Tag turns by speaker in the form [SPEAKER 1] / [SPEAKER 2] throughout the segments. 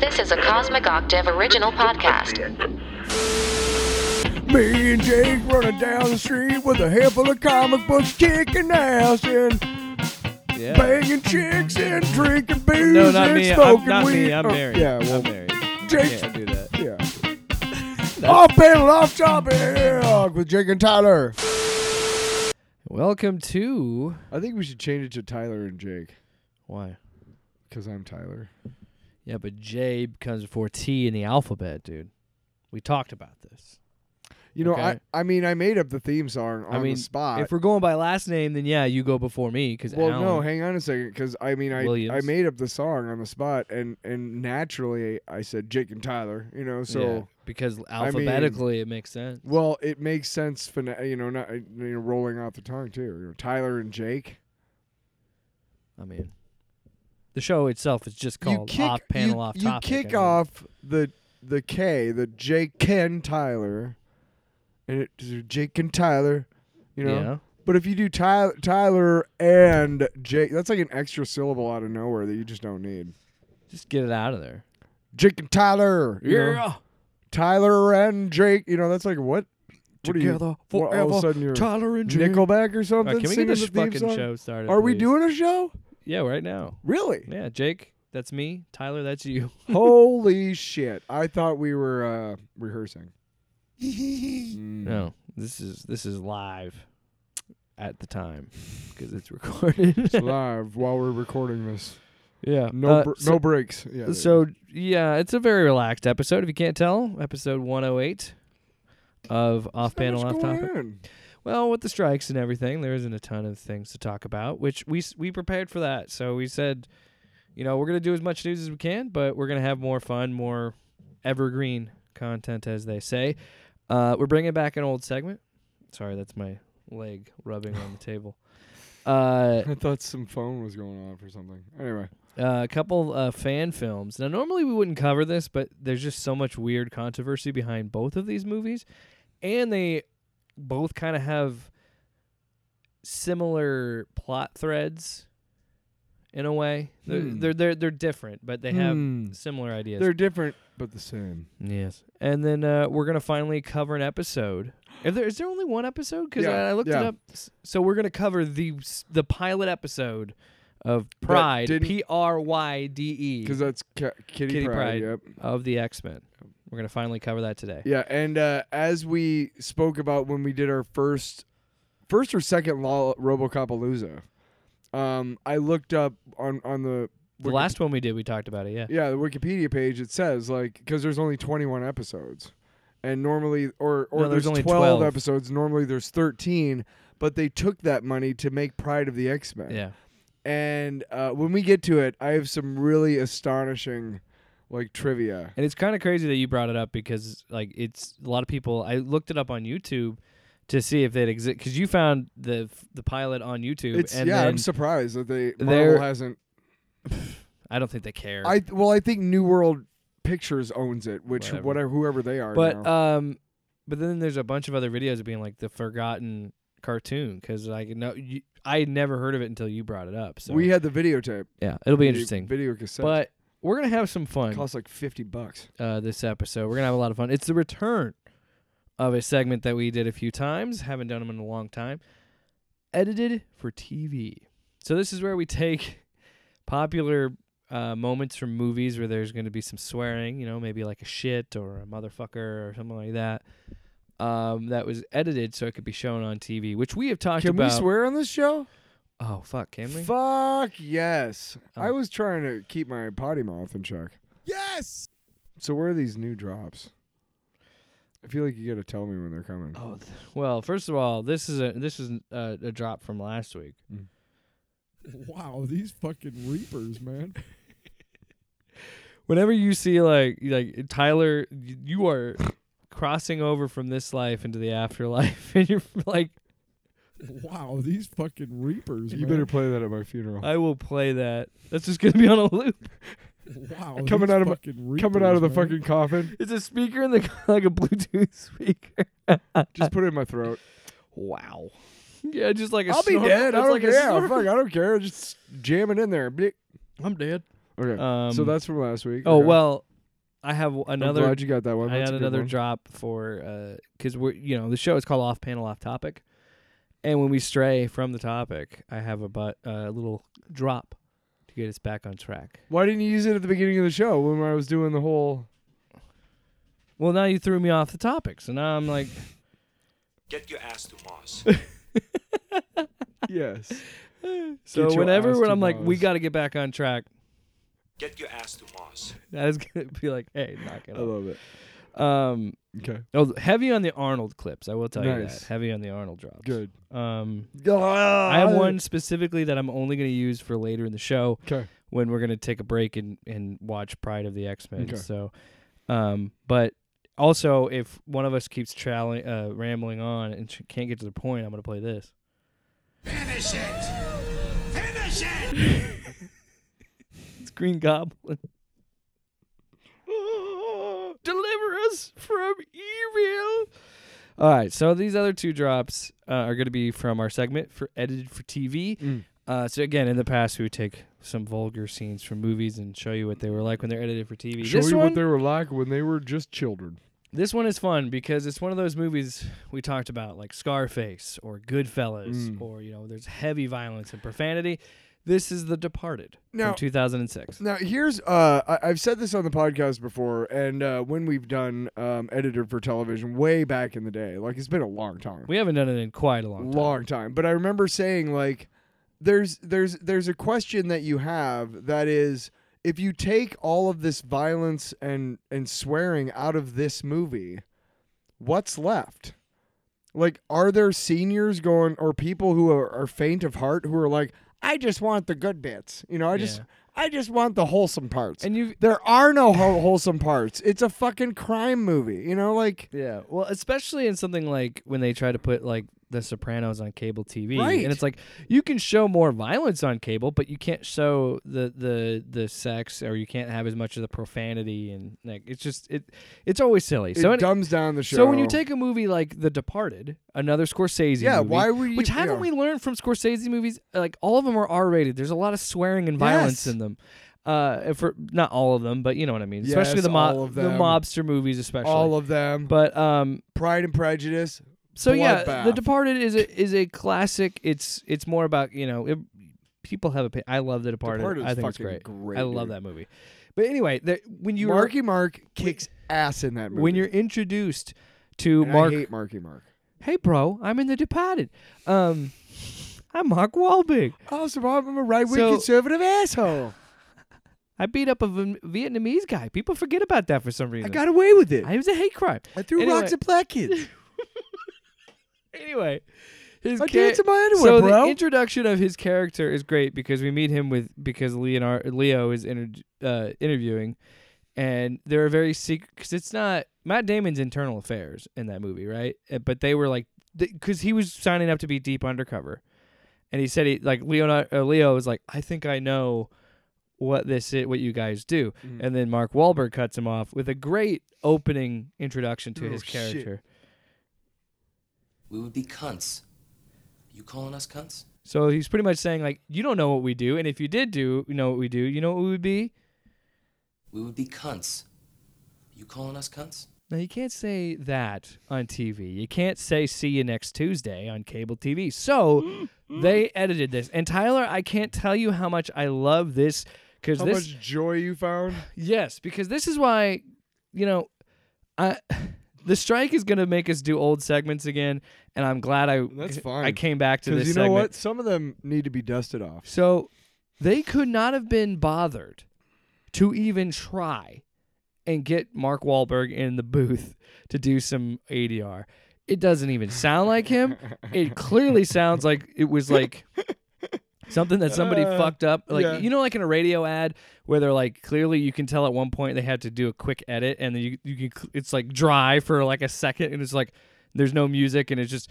[SPEAKER 1] This is a Cosmic Octave original podcast.
[SPEAKER 2] Me and Jake running down the street with a handful of comic books, kicking ass and
[SPEAKER 3] Yeah.
[SPEAKER 2] banging chicks and drinking booze
[SPEAKER 3] No, not
[SPEAKER 2] and
[SPEAKER 3] me. I'm, not
[SPEAKER 2] weed.
[SPEAKER 3] me. I'm
[SPEAKER 2] Oh,
[SPEAKER 3] married.
[SPEAKER 2] Yeah, well,
[SPEAKER 3] I'm married.
[SPEAKER 2] Jake.
[SPEAKER 3] Can't do that.
[SPEAKER 2] Yeah. off panel, off topic with Jake and Tyler.
[SPEAKER 3] Welcome to
[SPEAKER 2] I think we should change it to Tyler and Jake
[SPEAKER 3] why?
[SPEAKER 2] because I'm Tyler.
[SPEAKER 3] Yeah, but J comes before T in the alphabet, dude. We talked about this.
[SPEAKER 2] You know,
[SPEAKER 3] Okay.
[SPEAKER 2] I I mean, I made up the theme song on
[SPEAKER 3] I mean,
[SPEAKER 2] the spot.
[SPEAKER 3] if we're going by last name, then yeah, you go before me because
[SPEAKER 2] well, no, hang on a second, because I mean, I I made up the song on the spot, and and naturally I said Jake and Tyler. You know, so.
[SPEAKER 3] yeah, because alphabetically it makes sense.
[SPEAKER 2] Well, it makes sense, phona- you know, not you know, rolling off the tongue too. You know, Tyler and Jake.
[SPEAKER 3] I mean, the show itself is just called
[SPEAKER 2] kick,
[SPEAKER 3] Off Panel
[SPEAKER 2] you,
[SPEAKER 3] Off
[SPEAKER 2] you
[SPEAKER 3] Topic.
[SPEAKER 2] kick
[SPEAKER 3] I mean,
[SPEAKER 2] off the the K, the Jake Ken Tyler, and it's Jake and Tyler. You know,
[SPEAKER 3] Yeah.
[SPEAKER 2] but if you do Tyler, Tyler and Jake, that's like an extra syllable out of nowhere that you just don't need.
[SPEAKER 3] Just get it out of there.
[SPEAKER 2] Jake and Tyler. you know? Tyler and Jake. You know, that's like what? What are you-
[SPEAKER 3] Together
[SPEAKER 2] what, all of a sudden you're
[SPEAKER 3] Tyler and Jake.
[SPEAKER 2] Nickelback or something?
[SPEAKER 3] right, can we get this
[SPEAKER 2] the
[SPEAKER 3] fucking
[SPEAKER 2] song?
[SPEAKER 3] show started?
[SPEAKER 2] Are we doing a show?
[SPEAKER 3] Yeah, right now.
[SPEAKER 2] Really?
[SPEAKER 3] Yeah, Jake, that's me. Tyler, that's you.
[SPEAKER 2] Holy shit! I thought we were uh, rehearsing. Mm.
[SPEAKER 3] No, this is this is live at the time because it's recorded.
[SPEAKER 2] It's live while we're recording this.
[SPEAKER 3] yeah,
[SPEAKER 2] No,
[SPEAKER 3] uh,
[SPEAKER 2] br-
[SPEAKER 3] so,
[SPEAKER 2] no breaks. Yeah.
[SPEAKER 3] so yeah, it's a very relaxed episode. If you can't tell, episode 108 of. Off Panel Off Topic.
[SPEAKER 2] on.
[SPEAKER 3] Well, with the strikes and everything, there isn't a ton of things to talk about, which we we prepared for that. So we said, you know, we're gonna do as much news as we can, but we're gonna have more fun, more evergreen content, as they say. Uh, we're bringing back an old segment. Sorry, that's my leg rubbing on the table. Uh,
[SPEAKER 2] I thought some phone was going off or something. Anyway,
[SPEAKER 3] uh, a couple uh, fan films. Now, normally we wouldn't cover this, but there's just so much weird controversy behind both of these movies, and they both kind of have similar plot threads in a way. They're,
[SPEAKER 2] Hmm.
[SPEAKER 3] they're they're they're different, but they have
[SPEAKER 2] Hmm.
[SPEAKER 3] similar ideas.
[SPEAKER 2] they're different but the same.
[SPEAKER 3] yes, and then uh, we're gonna finally cover an episode. Is there is there only one episode? Because
[SPEAKER 2] Yeah,
[SPEAKER 3] I, I looked it up. So we're gonna cover the the pilot episode of
[SPEAKER 2] Pryde.
[SPEAKER 3] P R Y D E.
[SPEAKER 2] Because that's Kitty,
[SPEAKER 3] Kitty
[SPEAKER 2] Pride.
[SPEAKER 3] Pryde.
[SPEAKER 2] Yep.
[SPEAKER 3] of the X Men. We're gonna finally cover that today.
[SPEAKER 2] Yeah, and uh, as we spoke about when we did our first, first or second Lo- RoboCopalooza, um, I looked up on on the
[SPEAKER 3] The
[SPEAKER 2] Wiki-
[SPEAKER 3] last one we did, we talked about it. Yeah.
[SPEAKER 2] yeah the Wikipedia page. It says like because there's only 21 episodes, and normally or or
[SPEAKER 3] No, there's
[SPEAKER 2] there's,
[SPEAKER 3] only
[SPEAKER 2] 12,
[SPEAKER 3] 12.
[SPEAKER 2] episodes. Normally there's 13, but they took that money to make Pryde of the X Men.
[SPEAKER 3] Yeah.
[SPEAKER 2] And uh, when we get to it, I have some really astonishing like trivia.
[SPEAKER 3] And it's kind of crazy that you brought it up because like it's a lot of people. I looked it up on YouTube to see if it exist because you found the the pilot on YouTube.
[SPEAKER 2] It's
[SPEAKER 3] and
[SPEAKER 2] yeah, I'm surprised that they Marvel hasn't.
[SPEAKER 3] I don't think they care.
[SPEAKER 2] I well, I think New World Pictures owns it, which
[SPEAKER 3] Whatever.
[SPEAKER 2] whatever, whoever they are.
[SPEAKER 3] but
[SPEAKER 2] now.
[SPEAKER 3] um, but then there's a bunch of other videos being like the forgotten cartoon because like no, you, I had never heard of it until you brought it up. So
[SPEAKER 2] we had the videotape.
[SPEAKER 3] yeah, it'll be interesting.
[SPEAKER 2] Video cassette.
[SPEAKER 3] But we're gonna have some fun.
[SPEAKER 2] it costs like fifty bucks.
[SPEAKER 3] uh, this episode. We're gonna have a lot of fun. It's the return of a segment that we did a few times. Haven't done them in a long time. Edited for TV. So this is where we take popular uh, moments from movies where there's going to be some swearing. You know, maybe like a shit or a motherfucker or something like that. Um, that was edited so it could be shown on TV, which we have talked
[SPEAKER 2] Can
[SPEAKER 3] about.
[SPEAKER 2] Can we swear on this show?
[SPEAKER 3] Oh fuck, can we?
[SPEAKER 2] Fuck yes. I
[SPEAKER 3] Oh.
[SPEAKER 2] was trying to keep my potty mouth in check. Yes. So where are these new drops? I feel like you got to tell me when they're coming.
[SPEAKER 3] Oh, th- well, first of all, this is a this is a, a drop from last week. Mm.
[SPEAKER 2] Wow, these fucking reapers, man.
[SPEAKER 3] whenever you see like like Tyler, you are crossing over from this life into the afterlife, and you're like,
[SPEAKER 4] Wow, these fucking reapers.
[SPEAKER 2] You
[SPEAKER 4] man.
[SPEAKER 2] better play that at my funeral.
[SPEAKER 3] I will play that. That's just gonna be on a loop.
[SPEAKER 4] Wow,
[SPEAKER 2] Coming out of a-
[SPEAKER 4] fucking
[SPEAKER 2] Coming out of the
[SPEAKER 4] man.
[SPEAKER 2] fucking coffin.
[SPEAKER 3] It's a speaker in the like a Bluetooth speaker.
[SPEAKER 2] Just put it in my throat.
[SPEAKER 3] wow. Yeah, just like a
[SPEAKER 2] I'll be dead. I don't
[SPEAKER 3] like
[SPEAKER 2] care.
[SPEAKER 3] snort.
[SPEAKER 2] Fuck, I don't care. Just jam it in there.
[SPEAKER 3] I'm dead.
[SPEAKER 2] Okay.
[SPEAKER 3] Um,
[SPEAKER 2] so that's from last week.
[SPEAKER 3] Oh
[SPEAKER 2] Okay.
[SPEAKER 3] well, I have
[SPEAKER 2] I'm
[SPEAKER 3] another.
[SPEAKER 2] glad you got that one.
[SPEAKER 3] I
[SPEAKER 2] That's
[SPEAKER 3] got
[SPEAKER 2] a good
[SPEAKER 3] another
[SPEAKER 2] one.
[SPEAKER 3] drop for because we're you know the show is called Off Panel Off Topic, and when we stray from the topic, I have a but a little drop to get us back on track.
[SPEAKER 2] Why didn't you use it at the beginning of the show when I was doing the whole?
[SPEAKER 3] Well, now you threw me off the topic, so now I'm like,
[SPEAKER 5] Get your ass to Mars.
[SPEAKER 2] Yes.
[SPEAKER 3] so
[SPEAKER 2] your
[SPEAKER 3] whenever when I'm like, we got to get back on track,
[SPEAKER 5] Get your ass to Mars.
[SPEAKER 3] that is gonna be like, hey, knock it
[SPEAKER 2] I
[SPEAKER 3] off.
[SPEAKER 2] love it.
[SPEAKER 3] Um,
[SPEAKER 2] Okay.
[SPEAKER 3] oh, heavy on the Arnold clips. I will tell you
[SPEAKER 2] Nice.
[SPEAKER 3] that. Heavy on the Arnold drops.
[SPEAKER 2] Good.
[SPEAKER 3] Um, I have one specifically that I'm only going to use for later in the show
[SPEAKER 2] Okay.
[SPEAKER 3] when we're going to take a break and, and watch Pryde of the X Men.
[SPEAKER 2] Okay.
[SPEAKER 3] So, um, but also if one of us keeps trailing, uh, rambling on and sh- can't get to the point, I'm going to play this.
[SPEAKER 5] Finish it! Finish it!
[SPEAKER 3] It's Green Goblin. Us from evil. All right, so these other two drops uh, are going to be from our segment for edited for TV.
[SPEAKER 2] Mm.
[SPEAKER 3] Uh, so again, in the past, we would take some vulgar scenes from movies and show you what they were like when they're edited for TV.
[SPEAKER 2] Show
[SPEAKER 3] this
[SPEAKER 2] you
[SPEAKER 3] one,
[SPEAKER 2] what they were like when they were just children.
[SPEAKER 3] this one is fun because it's one of those movies we talked about, like Scarface or Goodfellas,
[SPEAKER 2] Mm.
[SPEAKER 3] or you know, there's heavy violence and profanity. This is The Departed
[SPEAKER 2] Now-
[SPEAKER 3] from 2006.
[SPEAKER 2] Now here's uh I, I've said this on the podcast before, and uh, when we've done um, editor for television way back in the day, like it's been a long time,
[SPEAKER 3] We haven't done it in quite a long time.
[SPEAKER 2] long time. But I remember saying like, there's there's there's a question that you have that is if you take all of this violence and and swearing out of this movie, what's left? Like, are there seniors going or people who are, are faint of heart who are like, I just want the good bits, you know, I just
[SPEAKER 3] Yeah.
[SPEAKER 2] I just want the wholesome parts.
[SPEAKER 3] And you,
[SPEAKER 2] There are no wholesome parts. It's a fucking crime movie. You know, like
[SPEAKER 3] yeah. Well, especially in something like when they try to put like The Sopranos on cable TV,
[SPEAKER 2] Right.
[SPEAKER 3] and it's like you can show more violence on cable, but you can't show the the the sex, or you can't have as much of the profanity, and like it's just it it's always silly.
[SPEAKER 2] it
[SPEAKER 3] so any-
[SPEAKER 2] dumbs down the show.
[SPEAKER 3] so when you take a movie like The Departed, another Scorsese,
[SPEAKER 2] yeah,
[SPEAKER 3] movie,
[SPEAKER 2] why were you?
[SPEAKER 3] Which haven't we learned from Scorsese movies? Like all of them are R rated. There's a lot of swearing and violence
[SPEAKER 2] Yes.
[SPEAKER 3] in them. Uh, for not all of them, but you know what I mean. Especially the mob, the mobster movies, especially.
[SPEAKER 2] all of them?
[SPEAKER 3] but um,
[SPEAKER 2] Pride and Prejudice.
[SPEAKER 3] So yeah,
[SPEAKER 2] Bloodbath.
[SPEAKER 3] The Departed is a is a classic. It's it's more about you know it, people have a. I love The Departed.
[SPEAKER 2] Departed's
[SPEAKER 3] I think it's great.
[SPEAKER 2] great,
[SPEAKER 3] I love
[SPEAKER 2] dude.
[SPEAKER 3] that movie. But anyway, the, when you
[SPEAKER 2] Marky Mark kicks ass in that movie.
[SPEAKER 3] when you're introduced to
[SPEAKER 2] And
[SPEAKER 3] Mark,
[SPEAKER 2] I hate Marky Mark.
[SPEAKER 3] hey bro, I'm in The Departed. Um, I'm Mark Wahlberg.
[SPEAKER 2] Also, I'm a right wing
[SPEAKER 3] So-
[SPEAKER 2] conservative asshole.
[SPEAKER 3] I beat up a Vietnamese guy. People forget about that for some reason.
[SPEAKER 2] I got away with it.
[SPEAKER 3] I was a hate crime.
[SPEAKER 2] I threw
[SPEAKER 3] Anyway.
[SPEAKER 2] rocks at black kids.
[SPEAKER 3] Anyway, his
[SPEAKER 2] I danced in my
[SPEAKER 3] so
[SPEAKER 2] underwear,
[SPEAKER 3] the introduction of his character is great because we meet him with because Leonardo Leo is inter- uh, interviewing, and there are very secret because it's not Matt Damon's internal affairs in that movie, right? Uh, But they were like because he was signing up to be deep undercover, and he said he like Leonardo uh, Leo was like I think I know what this is, what you guys do,
[SPEAKER 2] Mm.
[SPEAKER 3] and then Mark Wahlberg cuts him off with a great opening introduction to
[SPEAKER 2] Oh,
[SPEAKER 3] his
[SPEAKER 2] shit.
[SPEAKER 3] Character.
[SPEAKER 6] We would be cunts. You calling us cunts?
[SPEAKER 3] So he's pretty much saying like, you don't know what we do, and if you did do know what we do, you know what we would be.
[SPEAKER 6] We would be cunts. You calling us cunts?
[SPEAKER 3] Now you can't say that on TV. You can't say "see you next Tuesday" on cable TV. So they edited this, and Tyler, I can't tell you how much I love this because
[SPEAKER 2] How
[SPEAKER 3] this,
[SPEAKER 2] much joy you found?
[SPEAKER 3] yes, because this is why, you know, I. The strike is going to make us do old segments again, and I'm glad I
[SPEAKER 2] That's fine.
[SPEAKER 3] I came back to
[SPEAKER 2] Because
[SPEAKER 3] this
[SPEAKER 2] you know
[SPEAKER 3] segment.
[SPEAKER 2] what? Some of them need to be dusted off.
[SPEAKER 3] So they could not have been bothered to even try and get Mark Wahlberg in the booth to do some ADR. It doesn't even sound like him. It clearly sounds like it was like something that somebody
[SPEAKER 2] Uh,
[SPEAKER 3] fucked up. Like
[SPEAKER 2] yeah.
[SPEAKER 3] you know, like in a radio ad where they're like clearly you can tell at one point they had to do a quick edit and then you you can it's like dry for like a second and it's like there's no music and it's just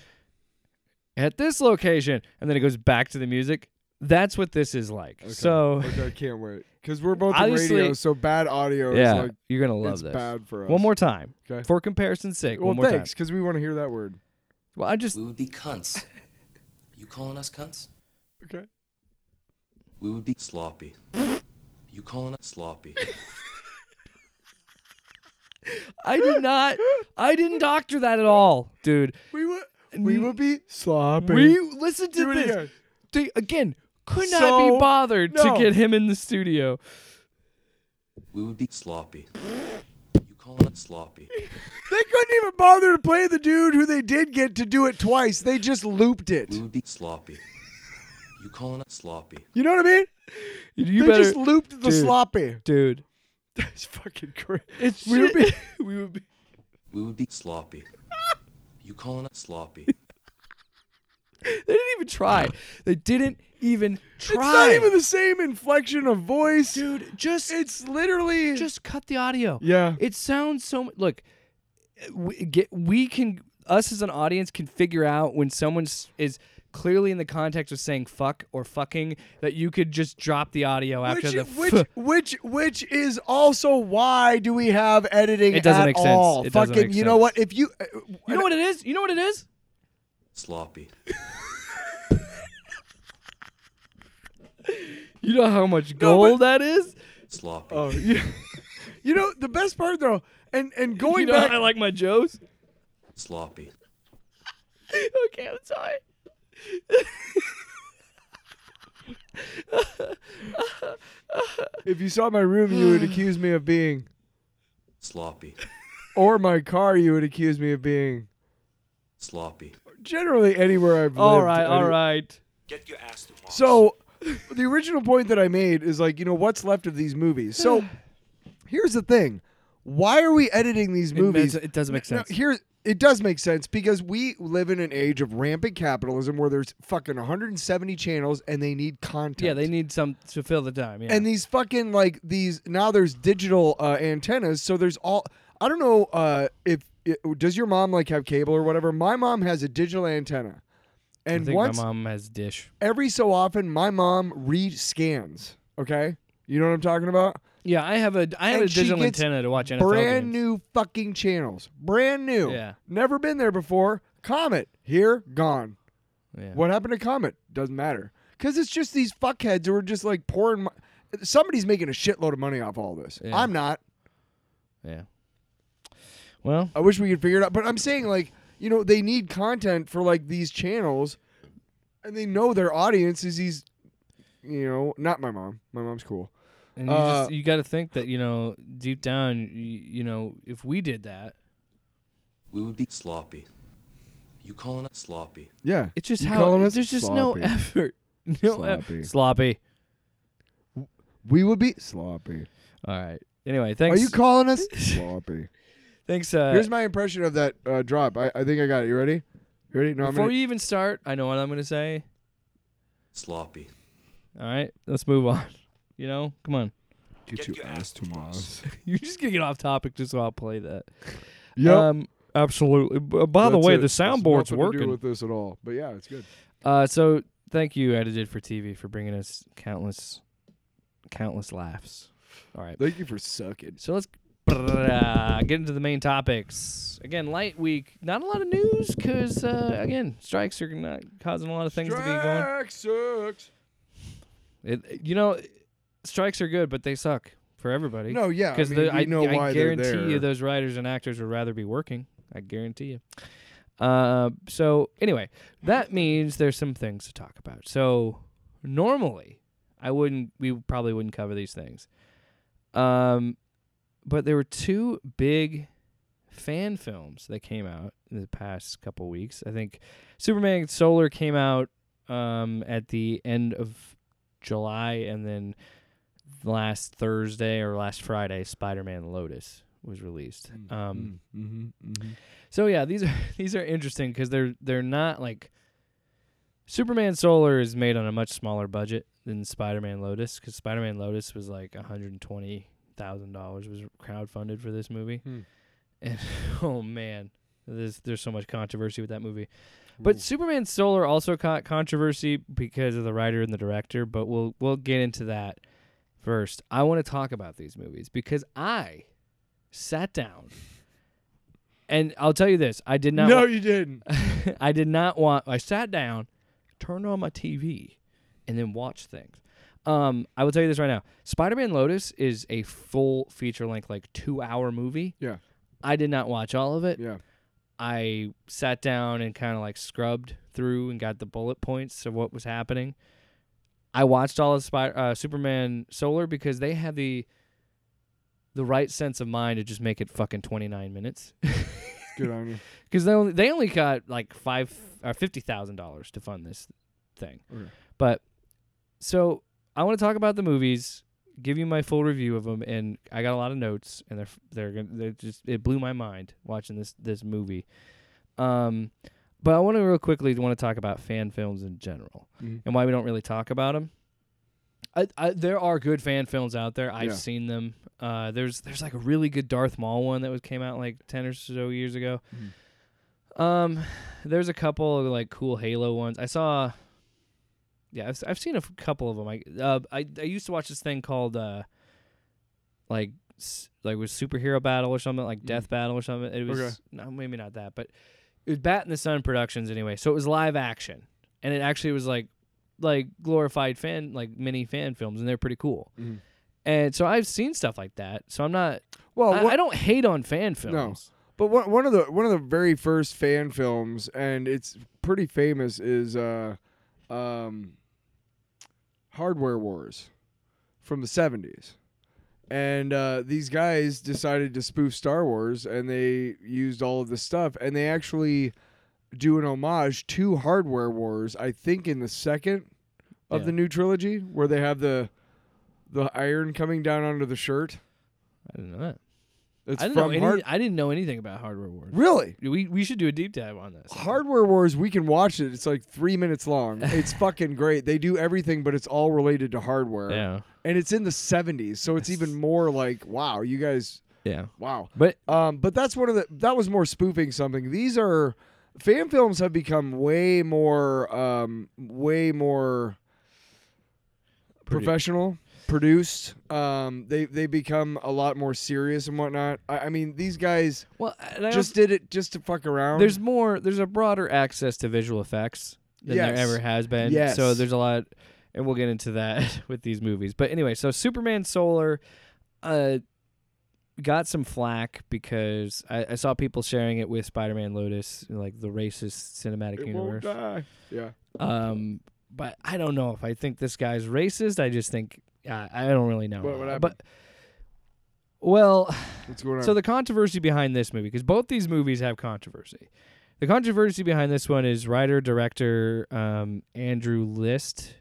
[SPEAKER 3] at this location and then it goes back to the music. That's what this is like.
[SPEAKER 2] Okay.
[SPEAKER 3] So
[SPEAKER 2] okay, I can't wait. Because we're both in
[SPEAKER 3] Obviously-
[SPEAKER 2] radio, so bad audio
[SPEAKER 3] yeah,
[SPEAKER 2] is like
[SPEAKER 3] you're gonna love
[SPEAKER 2] it's
[SPEAKER 3] this.
[SPEAKER 2] bad for us.
[SPEAKER 3] One more time,
[SPEAKER 2] Okay.
[SPEAKER 3] for comparison's sake.
[SPEAKER 2] Well,
[SPEAKER 3] one more
[SPEAKER 2] thanks,
[SPEAKER 3] time.
[SPEAKER 2] because we want to hear that word.
[SPEAKER 3] Well, I just
[SPEAKER 6] We would be cunts. You calling us cunts?
[SPEAKER 2] Okay.
[SPEAKER 6] We would be
[SPEAKER 5] Sloppy.
[SPEAKER 6] You calling us sloppy?
[SPEAKER 3] I did not. I didn't doctor that at all, dude.
[SPEAKER 2] We would we would be sloppy.
[SPEAKER 3] We listen to
[SPEAKER 2] Do it
[SPEAKER 3] this.
[SPEAKER 2] again.
[SPEAKER 3] They, again, could not
[SPEAKER 2] So-
[SPEAKER 3] be bothered
[SPEAKER 2] no.
[SPEAKER 3] to get him in the studio.
[SPEAKER 6] We would be sloppy. You calling us sloppy?
[SPEAKER 2] They couldn't even bother to play the dude who they did get to do it twice. They just looped it.
[SPEAKER 6] We would be sloppy. You calling us sloppy?
[SPEAKER 2] You know what I mean?
[SPEAKER 3] You
[SPEAKER 2] they
[SPEAKER 3] better,
[SPEAKER 2] just looped the
[SPEAKER 3] Dude.
[SPEAKER 2] sloppy.
[SPEAKER 3] dude.
[SPEAKER 2] That's fucking crazy.
[SPEAKER 3] It's
[SPEAKER 2] We would be-
[SPEAKER 3] we would be.
[SPEAKER 6] We would be sloppy. You calling us sloppy?
[SPEAKER 3] They didn't even try. They didn't even try.
[SPEAKER 2] It's not even the same inflection of voice.
[SPEAKER 3] dude. Just
[SPEAKER 2] It's literally
[SPEAKER 3] just cut the audio.
[SPEAKER 2] Yeah.
[SPEAKER 3] It sounds so. mu- Look, we, get, we can us as an audience can figure out when someone s- is clearly in the context of saying fuck or fucking that you could just drop the audio after
[SPEAKER 2] which,
[SPEAKER 3] the
[SPEAKER 2] which,
[SPEAKER 3] f-
[SPEAKER 2] which, which is also why do we have editing
[SPEAKER 3] It doesn't
[SPEAKER 2] at
[SPEAKER 3] make sense.
[SPEAKER 2] all?
[SPEAKER 3] It doesn't
[SPEAKER 2] Fucking,
[SPEAKER 3] make
[SPEAKER 2] you know what? If you, uh,
[SPEAKER 3] You know what it is? You know what it is?
[SPEAKER 6] Sloppy.
[SPEAKER 3] You know how much gold that is?
[SPEAKER 6] Sloppy.
[SPEAKER 2] Oh, yeah. you know the best part though, and and going
[SPEAKER 3] you know
[SPEAKER 2] back,
[SPEAKER 3] how I like my Joes?
[SPEAKER 6] Sloppy.
[SPEAKER 3] okay, I'm sorry.
[SPEAKER 2] If you saw my room, you would accuse me of being,
[SPEAKER 6] Sloppy.
[SPEAKER 2] or my car, you would accuse me of being.
[SPEAKER 6] Sloppy.
[SPEAKER 2] Generally, anywhere I've lived.
[SPEAKER 3] All right, all
[SPEAKER 2] any-
[SPEAKER 3] right.
[SPEAKER 5] Get your ass to Mars.
[SPEAKER 2] So, the original point that I made is like, you know, what's left of these movies? So, here's the thing: why are we editing these
[SPEAKER 3] It
[SPEAKER 2] movies?
[SPEAKER 3] makes- it doesn't make
[SPEAKER 2] No,
[SPEAKER 3] sense.
[SPEAKER 2] here, it does make sense because we live in an age of rampant capitalism where there's fucking 170 channels and they need content.
[SPEAKER 3] Yeah, they need some to fill the time. Yeah.
[SPEAKER 2] and these fucking like these now there's digital uh, antennas so there's all i don't know uh, if it, does your mom like have cable or whatever my mom has a digital antenna
[SPEAKER 3] I
[SPEAKER 2] and
[SPEAKER 3] think
[SPEAKER 2] once
[SPEAKER 3] my mom has dish.
[SPEAKER 2] every so often my mom re-scans. okay you know what i'm talking about
[SPEAKER 3] Yeah, I have a I have
[SPEAKER 2] And
[SPEAKER 3] a
[SPEAKER 2] she
[SPEAKER 3] digital
[SPEAKER 2] gets
[SPEAKER 3] antenna to watch NFL
[SPEAKER 2] brand
[SPEAKER 3] games.
[SPEAKER 2] new fucking channels brand new
[SPEAKER 3] Yeah.
[SPEAKER 2] never been there before comet here gone
[SPEAKER 3] Yeah.
[SPEAKER 2] what happened to comet doesn't matter because it's just these fuckheads who are just like pouring mo- somebody's making a shitload of money off all this
[SPEAKER 3] Yeah.
[SPEAKER 2] i'm not
[SPEAKER 3] Yeah. Well,
[SPEAKER 2] I wish we could figure it out. But I'm saying like, you know, they need content for like these channels and they know their audience is these you know, not my mom. My mom's cool.
[SPEAKER 3] And you
[SPEAKER 2] Uh,
[SPEAKER 3] just you got to think that you know deep down, you, you know, if we did that,
[SPEAKER 6] We would be sloppy. You calling us sloppy?
[SPEAKER 2] Yeah.
[SPEAKER 3] it's just
[SPEAKER 2] You
[SPEAKER 3] how there's just no effort. No eff-
[SPEAKER 2] Sloppy.
[SPEAKER 3] sloppy.
[SPEAKER 2] We would be sloppy.
[SPEAKER 3] All right. Anyway, thanks.
[SPEAKER 2] Are you calling us sloppy?
[SPEAKER 3] thanks. Uh,
[SPEAKER 2] Here's my impression of that uh, drop. I, I think I got it. You ready? You ready? No,
[SPEAKER 3] before
[SPEAKER 2] gonna,
[SPEAKER 3] you even start, I know what I'm gonna say.
[SPEAKER 6] Sloppy.
[SPEAKER 3] All right, let's move on. You know, come on.
[SPEAKER 5] Get your ass to Mars.
[SPEAKER 3] You're just gonna get off topic just so I'll play that.
[SPEAKER 2] Yep.
[SPEAKER 3] Um, absolutely. B- by the way,
[SPEAKER 2] it.
[SPEAKER 3] the
[SPEAKER 2] It's
[SPEAKER 3] soundboard's
[SPEAKER 2] nothing to do
[SPEAKER 3] working.
[SPEAKER 2] with this at all. But yeah, it's good.
[SPEAKER 3] Uh, so thank you, edited for TV, for bringing us countless, countless laughs. All right,
[SPEAKER 2] Thank you for sucking.
[SPEAKER 3] so let's uh, get into the main topics. Again, light week. Not a lot of news because uh, again, strikes are not causing a lot of things to be going.
[SPEAKER 2] Strike sucks.
[SPEAKER 3] It, you know, strikes are good, but they suck for everybody.
[SPEAKER 2] No, yeah. I
[SPEAKER 3] because
[SPEAKER 2] mean, we
[SPEAKER 3] I,
[SPEAKER 2] know
[SPEAKER 3] I
[SPEAKER 2] why they're
[SPEAKER 3] guarantee
[SPEAKER 2] there.
[SPEAKER 3] you those writers and actors would rather be working. I guarantee you. Uh, so anyway, that means there's some things to talk about. So normally, I wouldn't. We probably wouldn't cover these things. Um, but there were two big fan films that came out in the past couple weeks. I think Superman Solar came out um, at the end of July, and then last Thursday or last Friday, Spider-Man Lotus was released. Um,
[SPEAKER 2] mm-hmm, mm-hmm.
[SPEAKER 3] so yeah, these are these are interesting because they're they're not like Superman Solar is made on a much smaller budget than Spider-Man Lotus because Spider-Man Lotus was like one hundred twenty thousand dollars was crowdfunded for this movie,
[SPEAKER 2] Hmm.
[SPEAKER 3] and oh man, there's there's so much controversy with that movie. But Superman Solar also caught controversy because of the writer and the director. But we'll we'll get into that first. I want to talk about these movies because I sat down, and I'll tell you this: I did not.
[SPEAKER 2] No,
[SPEAKER 3] wa-
[SPEAKER 2] you didn't.
[SPEAKER 3] I did not want. I sat down, turned on my TV, and then watched things. Um, I will tell you this right now. Spider-Man Lotus is a full feature length, like two hour movie.
[SPEAKER 2] Yeah.
[SPEAKER 3] I did not watch all of it.
[SPEAKER 2] Yeah.
[SPEAKER 3] I sat down and kind of like scrubbed through and got the bullet points of what was happening. I watched all of Spy- uh, Superman Solar because they had the the right sense of mind to just make it fucking 29 minutes.
[SPEAKER 2] Good on you.
[SPEAKER 3] Because they only they only got like five or fifty thousand dollars to fund this thing.
[SPEAKER 2] Okay.
[SPEAKER 3] But so I want to talk about the movies, give you my full review of them, and I got a lot of notes, and they're they're gonna, they're just it blew my mind watching this this movie. Um, but I want to real quickly want to talk about fan films in general
[SPEAKER 2] Mhm.
[SPEAKER 3] and why we don't really talk about them. I, I, there are good fan films out there. I've
[SPEAKER 2] Yeah.
[SPEAKER 3] seen them. Uh, there's there's like a really good Darth Maul one that was came out like ten or so years ago. Um, there's a couple of like cool Halo ones. I saw. Yeah, I've I've seen a f- couple of them. I uh I I used to watch this thing called uh, like s- like was superhero battle or something like death battle or something. It was
[SPEAKER 2] Okay.
[SPEAKER 3] no maybe not that, but it was Bat in the Sun Productions anyway. So it was live action, and it actually was like like glorified fan like mini fan films, and they're pretty cool.
[SPEAKER 2] Mhm.
[SPEAKER 3] And so I've seen stuff like that. So I'm not.
[SPEAKER 2] Well,
[SPEAKER 3] I,
[SPEAKER 2] what-
[SPEAKER 3] I don't hate on fan films.
[SPEAKER 2] But one one of the one of the very first fan films, and it's pretty famous, is uh, um, Hardware Wars from the seventies. And uh, these guys decided to spoof Star Wars, and they used all of this stuff, and they actually do an homage to Hardware Wars. I think in the second of
[SPEAKER 3] Yeah.
[SPEAKER 2] the new trilogy, where they have the the iron coming down onto the shirt.
[SPEAKER 3] I didn't know that.
[SPEAKER 2] It's
[SPEAKER 3] I didn't know
[SPEAKER 2] from
[SPEAKER 3] any,
[SPEAKER 2] Hard-
[SPEAKER 3] I didn't know anything about Hardware Wars.
[SPEAKER 2] Really?
[SPEAKER 3] We we should do a deep dive on this.
[SPEAKER 2] Hardware Wars, we can watch it. It's like three minutes long. It's fucking great. They do everything, but it's all related to hardware.
[SPEAKER 3] Yeah.
[SPEAKER 2] And it's in the 70s, so it's even more like, wow, you guys,
[SPEAKER 3] Yeah.
[SPEAKER 2] wow.
[SPEAKER 3] But
[SPEAKER 2] Um, but that's one of the, that was more spoofing something. These are, fan films have become way more, um, way more
[SPEAKER 3] Produ-
[SPEAKER 2] professional, produced. Um, they, they become a lot more serious and whatnot. I, I mean, these guys
[SPEAKER 3] well,
[SPEAKER 2] just did it just to fuck around.
[SPEAKER 3] there's more. There's a broader access to visual effects than
[SPEAKER 2] Yes.
[SPEAKER 3] there ever has been.
[SPEAKER 2] Yes.
[SPEAKER 3] So there's a lot, and we'll get into that with these movies. But anyway, so Superman Solar, uh, got some flack because I, I saw people sharing it with Spider-Man Lotus, like the racist cinematic
[SPEAKER 2] it
[SPEAKER 3] universe.
[SPEAKER 2] Yeah.
[SPEAKER 3] Um, but I don't know if I think this guy's racist. I just think uh, I don't really know.
[SPEAKER 2] What- what happened?
[SPEAKER 3] but well,
[SPEAKER 2] What's going on?
[SPEAKER 3] so the controversy behind this movie, because both these movies have controversy. The controversy behind this one is writer director um, Andrew List,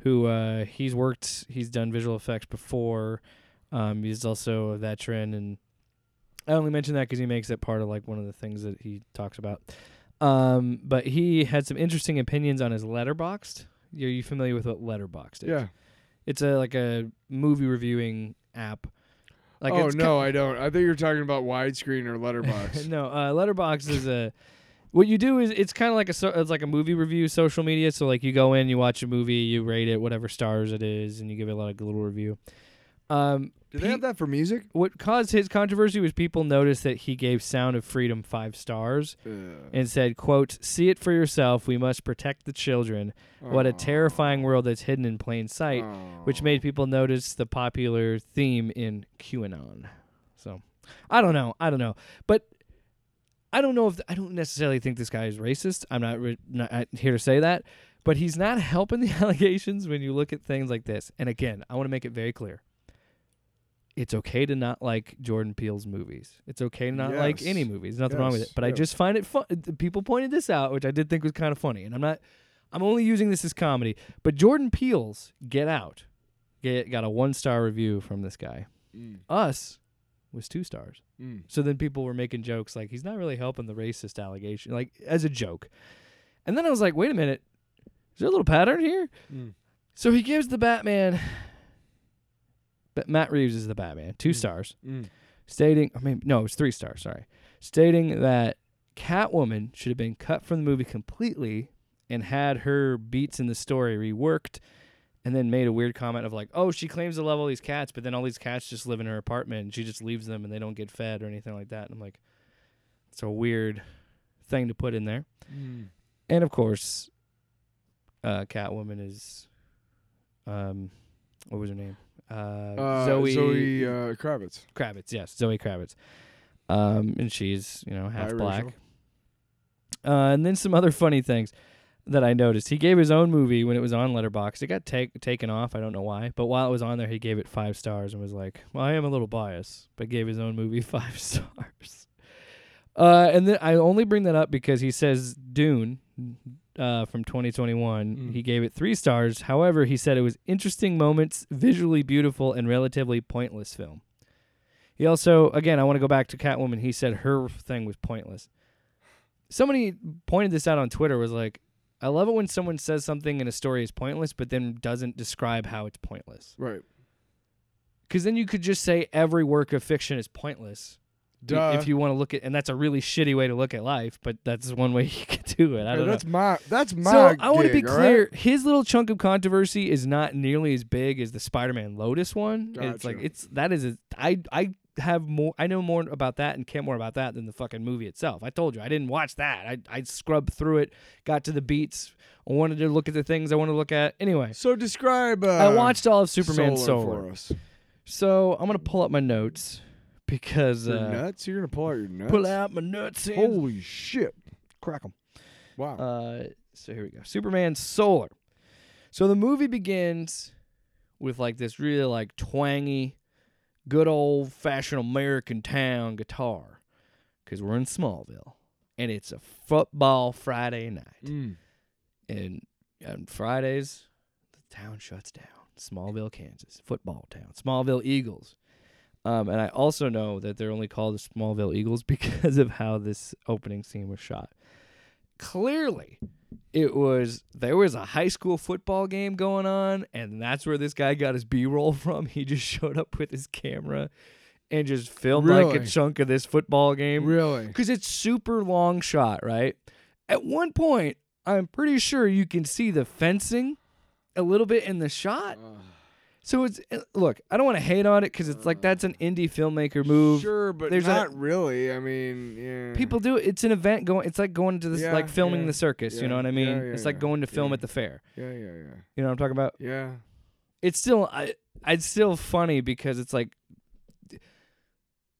[SPEAKER 3] who uh, he's worked, he's done visual effects before. Um, he's also a veteran, and I only mention that because he makes it part of like one of the things that he talks about. Um, but he had some interesting opinions on his Letterboxd. Are you familiar with what Letterboxd is?
[SPEAKER 2] yeah.
[SPEAKER 3] It's a like a movie reviewing app. Like
[SPEAKER 2] oh no, I don't. I think you're talking about widescreen or letterbox.
[SPEAKER 3] no, uh, Letterboxd is a. What you do is it's kind of like a so, it's like a movie review social media. So like you go in, you watch a movie, you rate it whatever stars it is, and you give it like a little review. Um,
[SPEAKER 2] Do they have that for music?
[SPEAKER 3] what caused his controversy was people noticed that he gave Sound of Freedom five stars and said, "quote See it for yourself. We must protect the children. What a terrifying world that's hidden in plain sight." Which made people notice the popular theme in QAnon. So, I don't know. I don't know. But I don't know if I don't necessarily think this guy is racist. I'm not, re- not uh, here to say that, but he's not helping the allegations when you look at things like this. And again, I want to make it very clear. It's okay to not like Jordan Peele's movies. It's okay to not like any movies. Nothing wrong with it.
[SPEAKER 2] Yes,
[SPEAKER 3] But I just find it fun. People pointed this out, which I did think was kind of funny. And I'm not. I'm only using this as comedy. But Jordan Peele's Get Out get, got a one star review from this guy.
[SPEAKER 2] Mm,
[SPEAKER 3] Us was two stars.
[SPEAKER 2] mm.
[SPEAKER 3] So then people were making jokes like he's not really helping the racist allegation, like as a joke. And then I was like, wait a minute, is there a little pattern here?
[SPEAKER 2] Mm.
[SPEAKER 3] So he gives the Batman, but Matt Reeves is the Batman, two stars,
[SPEAKER 2] Mm.
[SPEAKER 3] stating, I mean, no, it was three stars, sorry, stating that Catwoman should have been cut from the movie completely and had her beats in the story reworked. And then made a weird comment of like, "Oh, she claims to love all these cats, but then all these cats just live in her apartment, and she just leaves them, and they don't get fed or anything like that." And I'm like, "It's a weird thing to put in there." And of course, uh, Catwoman is um, what was her name? Uh,
[SPEAKER 2] Uh,
[SPEAKER 3] Zoe
[SPEAKER 2] Zoe uh, Kravitz.
[SPEAKER 3] Kravitz. Yes, Zoe Kravitz. Um, and she's you know half black.
[SPEAKER 2] Biracial.
[SPEAKER 3] Uh, and then some other funny things that I noticed. He gave his own movie when it was on Letterboxd. It got take, taken off. I don't know why, but while it was on there, he gave it five stars and was like, "Well, I am a little biased," but gave his own movie five stars. Uh, and then I only bring that up because he says Dune uh, from 2021.
[SPEAKER 2] Mm.
[SPEAKER 3] He gave it three stars. However, he said it was interesting moments, visually beautiful, and relatively pointless film. He also, again, I want to go back to Catwoman. He said her thing was pointless. Somebody pointed this out on Twitter. Was like, I love it when someone says something in a story is pointless, but then doesn't describe how it's pointless.
[SPEAKER 2] Right.
[SPEAKER 3] Because then you could just say every work of fiction is pointless.
[SPEAKER 2] Duh.
[SPEAKER 3] If you want to look at, and that's a really shitty way to look at life, but that's one way you could do it. I don't know.
[SPEAKER 2] that's my that's my.
[SPEAKER 3] So I want to be clear.
[SPEAKER 2] right?
[SPEAKER 3] His little chunk of controversy is not nearly as big as the Spider-Man Lotus one. It's like it's that is a I I have more I know more about that and care more about that than the fucking movie itself. I told you I didn't watch that. I I scrubbed through it, got to the beats. I wanted to look at the things I want to look at. Anyway,
[SPEAKER 2] So describe. Uh,
[SPEAKER 3] I watched all of Superman
[SPEAKER 2] Solar
[SPEAKER 3] Solar. So I'm gonna pull up my notes because
[SPEAKER 2] Your
[SPEAKER 3] uh,
[SPEAKER 2] nuts? You're gonna pull out your nuts?
[SPEAKER 3] pull out my nuts. and
[SPEAKER 2] Holy shit!
[SPEAKER 3] crack 'em.
[SPEAKER 2] Wow.
[SPEAKER 3] Uh, so here we go. Superman Solar. So the movie begins with like this really like twangy, good old fashioned American town guitar, because we're in Smallville, and it's a football Friday night,
[SPEAKER 2] Mm.
[SPEAKER 3] and on Fridays the town shuts down. Smallville, Kansas, football town. Smallville Eagles. Um, and I also know that they're only called the Smallville Eagles because of how this opening scene was shot. Clearly it was there was a high school football game going on and that's where this guy got his b-roll from. He just showed up with his camera and just filmed like a chunk of this football game.
[SPEAKER 2] Really?
[SPEAKER 3] because it's super long shot right? At one point i'm pretty sure you can see the fencing a little bit in the shot so it's uh, look i don't want to hate on it because it's like that's an indie filmmaker move
[SPEAKER 2] Sure, but
[SPEAKER 3] There's a-
[SPEAKER 2] not really. I mean, yeah.
[SPEAKER 3] People do it. It's an event going. It's like going to this,
[SPEAKER 2] Yeah,
[SPEAKER 3] like filming
[SPEAKER 2] yeah,
[SPEAKER 3] the circus.
[SPEAKER 2] yeah,
[SPEAKER 3] You know what I mean? it's like going to film at the fair.
[SPEAKER 2] Yeah, yeah, yeah,
[SPEAKER 3] You know what I'm talking about?
[SPEAKER 2] yeah.
[SPEAKER 3] It's still, I, it's still funny because it's like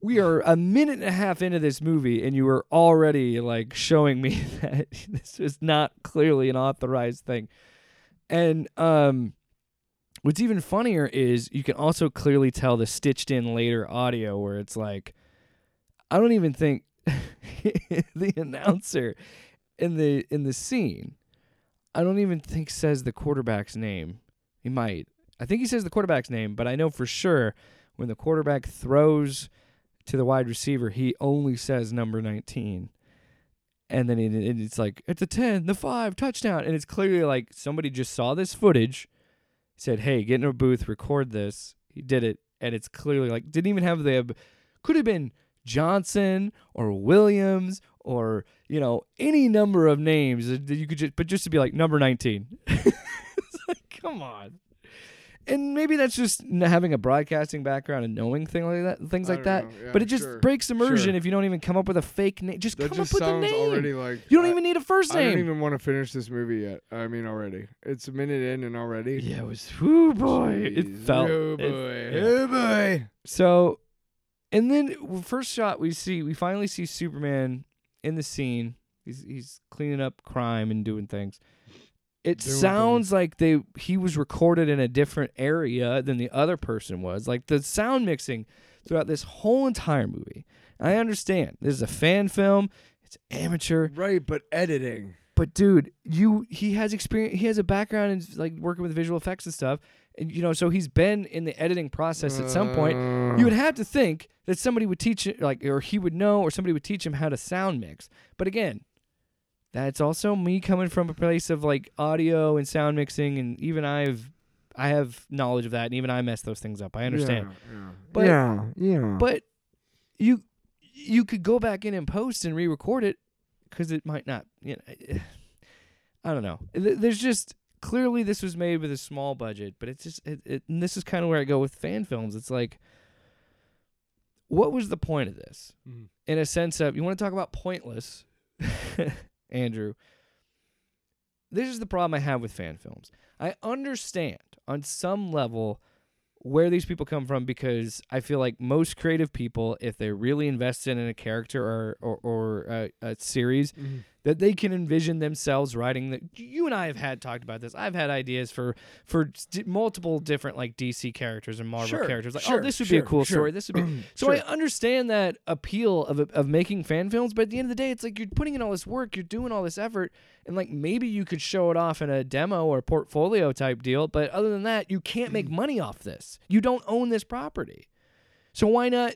[SPEAKER 3] we are a minute and a half into this movie, and you were already like showing me that this is not clearly an authorized thing. And um, what's even funnier is you can also clearly tell the stitched in later audio where it's like, I don't even think the announcer in the in the scene, I don't even think says the quarterback's name. He might. I think he says the quarterback's name, but I know for sure when the quarterback throws to the wide receiver, he only says number 19. And then it, it- it's like, it's a 10, the 5, touchdown. And it's clearly like somebody just saw this footage, said, hey, get in a booth, record this. He did it. And it's clearly like, didn't even have the, uh, could have been Johnson or Williams or, you know, any number of names that you could just, but just to be like, number 19. it's like, come on. And maybe that's just having a broadcasting background and knowing thing like that, things
[SPEAKER 2] I
[SPEAKER 3] like that.
[SPEAKER 2] Yeah,
[SPEAKER 3] but it just
[SPEAKER 2] sure.
[SPEAKER 3] breaks immersion
[SPEAKER 2] Sure.
[SPEAKER 3] if you don't even come up with a fake name. Just
[SPEAKER 2] That
[SPEAKER 3] come
[SPEAKER 2] just
[SPEAKER 3] up with a name.
[SPEAKER 2] already like
[SPEAKER 3] you don't
[SPEAKER 2] I-
[SPEAKER 3] even need a first name.
[SPEAKER 2] I don't even want to finish this movie yet. I mean, already. It's a minute in and already.
[SPEAKER 3] yeah, it was. Whoo boy, it felt.
[SPEAKER 2] Oh
[SPEAKER 3] it-
[SPEAKER 2] boy.
[SPEAKER 3] yeah.
[SPEAKER 2] Oh boy.
[SPEAKER 3] So, and then first shot we see, we finally see Superman in the scene. He's he's cleaning up crime and doing things. It sounds like they he was recorded in a different area than the other person was. Like the sound mixing throughout this whole entire movie. I understand this is a fan film. It's amateur,
[SPEAKER 2] Right, but editing.
[SPEAKER 3] but dude, you he has experience. He has a background in like working with visual effects and stuff. And you know, so he's been in the editing process at some point. You would have to think that somebody would teach it, like, or he would know, or somebody would teach him how to sound mix. But again, that's also me coming from a place of like audio and sound mixing, and even I've, I have knowledge of that, and even I mess those things up. I understand.
[SPEAKER 2] Yeah, yeah.
[SPEAKER 3] But-
[SPEAKER 2] yeah, yeah.
[SPEAKER 3] But you, you could go back in and post and re-record it, because it might not. You know, I don't know. There's just clearly this was made with a small budget, but it's just it, it and this is kind of where I go with fan films. It's like, what was the point of this?
[SPEAKER 2] Mhm.
[SPEAKER 3] In a sense of you want to talk about pointless, Andrew. This is the problem I have with fan films. I understand on some level where these people come from because I feel like most creative people, if they're really invested in a character or or, or a, a series,
[SPEAKER 2] Mhm.
[SPEAKER 3] That they can envision themselves writing. The, you and I have had talked about this. I've had ideas for for d- multiple different like DC characters and Marvel
[SPEAKER 2] Sure,
[SPEAKER 3] characters. Like, oh,
[SPEAKER 2] sure,
[SPEAKER 3] oh, this would be a cool
[SPEAKER 2] sure.
[SPEAKER 3] story. This would be. So I understand that appeal of of making fan films, but at the end of the day, it's like you're putting in all this work, you're doing all this effort, and like maybe you could show it off in a demo or portfolio type deal, but other than that, you can't make mm. money off this. You don't own this property, so why not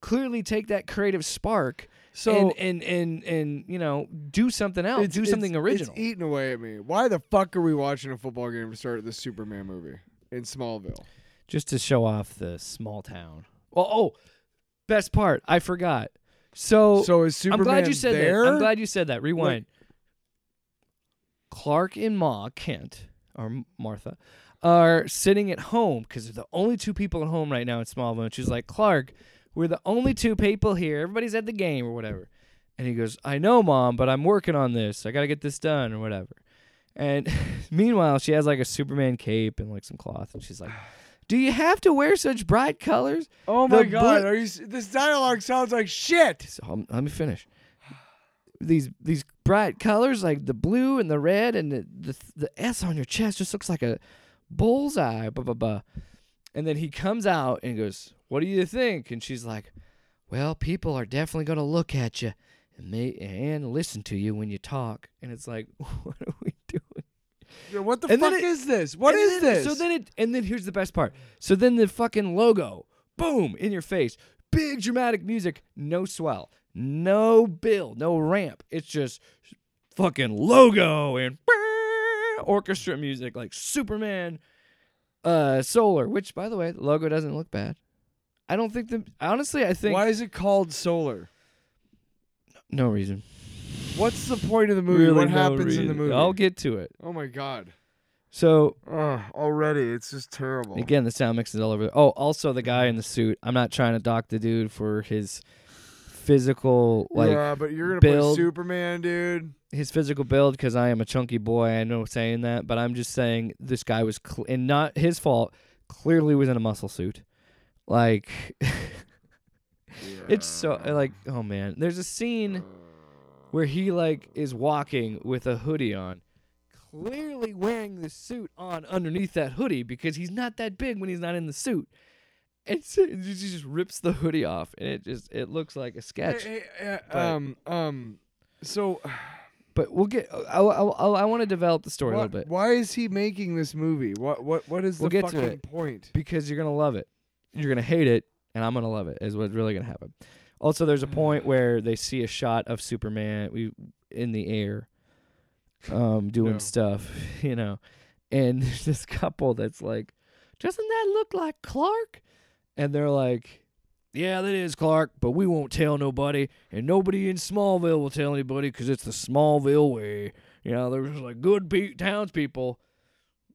[SPEAKER 3] clearly take that creative spark
[SPEAKER 2] So
[SPEAKER 3] and and and and you know do something else,
[SPEAKER 2] it's,
[SPEAKER 3] do
[SPEAKER 2] it's-
[SPEAKER 3] something original.
[SPEAKER 2] It's eating away at me. Why the fuck are we watching a football game to start the Superman movie in Smallville?
[SPEAKER 3] just to show off the small town. Well, oh, best part, I forgot. So,
[SPEAKER 2] So is Superman
[SPEAKER 3] I'm glad you said
[SPEAKER 2] there?
[SPEAKER 3] that. I'm glad you said that. Rewind. Clark and Ma Kent or Martha are sitting at home because they're the only two people at home right now in Smallville. And she's like, Clark, we're the only two people here. Everybody's at the game or whatever. And he goes, I know, Mom, but I'm working on this. I got to get this done or whatever. And meanwhile, she has like a Superman cape and like some cloth. And she's like, Do you have to wear such bright colors?
[SPEAKER 2] Oh
[SPEAKER 3] The
[SPEAKER 2] my god,
[SPEAKER 3] bl-
[SPEAKER 2] are you? This dialogue sounds like shit.
[SPEAKER 3] So um, let me finish. These these bright colors like the blue and the red and the, the the S on your chest just looks like a bullseye. Blah blah blah. And then he comes out and goes, "What do you think?" And she's like, "Well, people are definitely going to look at you and may and listen to you when you talk." And it's like, "What are we doing?"
[SPEAKER 2] Yo, What the
[SPEAKER 3] And
[SPEAKER 2] fuck
[SPEAKER 3] it-
[SPEAKER 2] is this? What is
[SPEAKER 3] then-
[SPEAKER 2] this?
[SPEAKER 3] So then it and then here's the best part. So then the fucking logo, boom, in your face. Big dramatic music, no swell, no bill, no ramp. It's just fucking logo and orchestra music like Superman uh Solar, which by the way, the logo doesn't look bad. I don't think the honestly I think
[SPEAKER 2] Why is it called Solar?
[SPEAKER 3] no reason.
[SPEAKER 2] What's the point of the movie?
[SPEAKER 3] Really
[SPEAKER 2] what
[SPEAKER 3] no
[SPEAKER 2] happens in the movie?
[SPEAKER 3] I'll get to it.
[SPEAKER 2] oh my god.
[SPEAKER 3] So
[SPEAKER 2] Ugh, already it's just terrible.
[SPEAKER 3] Again, the sound mix is all over. Oh, also the guy in the suit. I'm not trying to dock the dude for his physical like
[SPEAKER 2] yeah, but you're gonna
[SPEAKER 3] build-
[SPEAKER 2] play Superman, dude.
[SPEAKER 3] his physical build because I am a chunky boy. I know saying that, but I'm just saying this guy was cl- and not his fault. Clearly was in a muscle suit. Like it's so like oh man. There's a scene where he like is walking with a hoodie on. Clearly wearing the suit on underneath that hoodie because he's not that big when he's not in the suit. And so he just rips the hoodie off and it just it looks like a sketch.
[SPEAKER 2] Uh,
[SPEAKER 3] But-
[SPEAKER 2] um, um, so
[SPEAKER 3] But we'll get I I, I, I want to develop the story a
[SPEAKER 2] what,
[SPEAKER 3] little bit.
[SPEAKER 2] why is he making this movie? What what what is
[SPEAKER 3] We'll
[SPEAKER 2] the
[SPEAKER 3] get to
[SPEAKER 2] fucking
[SPEAKER 3] it.
[SPEAKER 2] point?
[SPEAKER 3] because you're gonna love it. You're gonna hate it, and I'm gonna love it. Is what's really gonna happen. Also, there's a point where they see a shot of Superman we in the air, um, doing
[SPEAKER 2] No.
[SPEAKER 3] stuff, you know, and there's this couple that's like, "Doesn't that look like Clark?" And they're like, "Yeah, that is Clark, but we won't tell nobody, and nobody in Smallville will tell anybody because it's the Smallville way." You know, there's just like good pe- townspeople.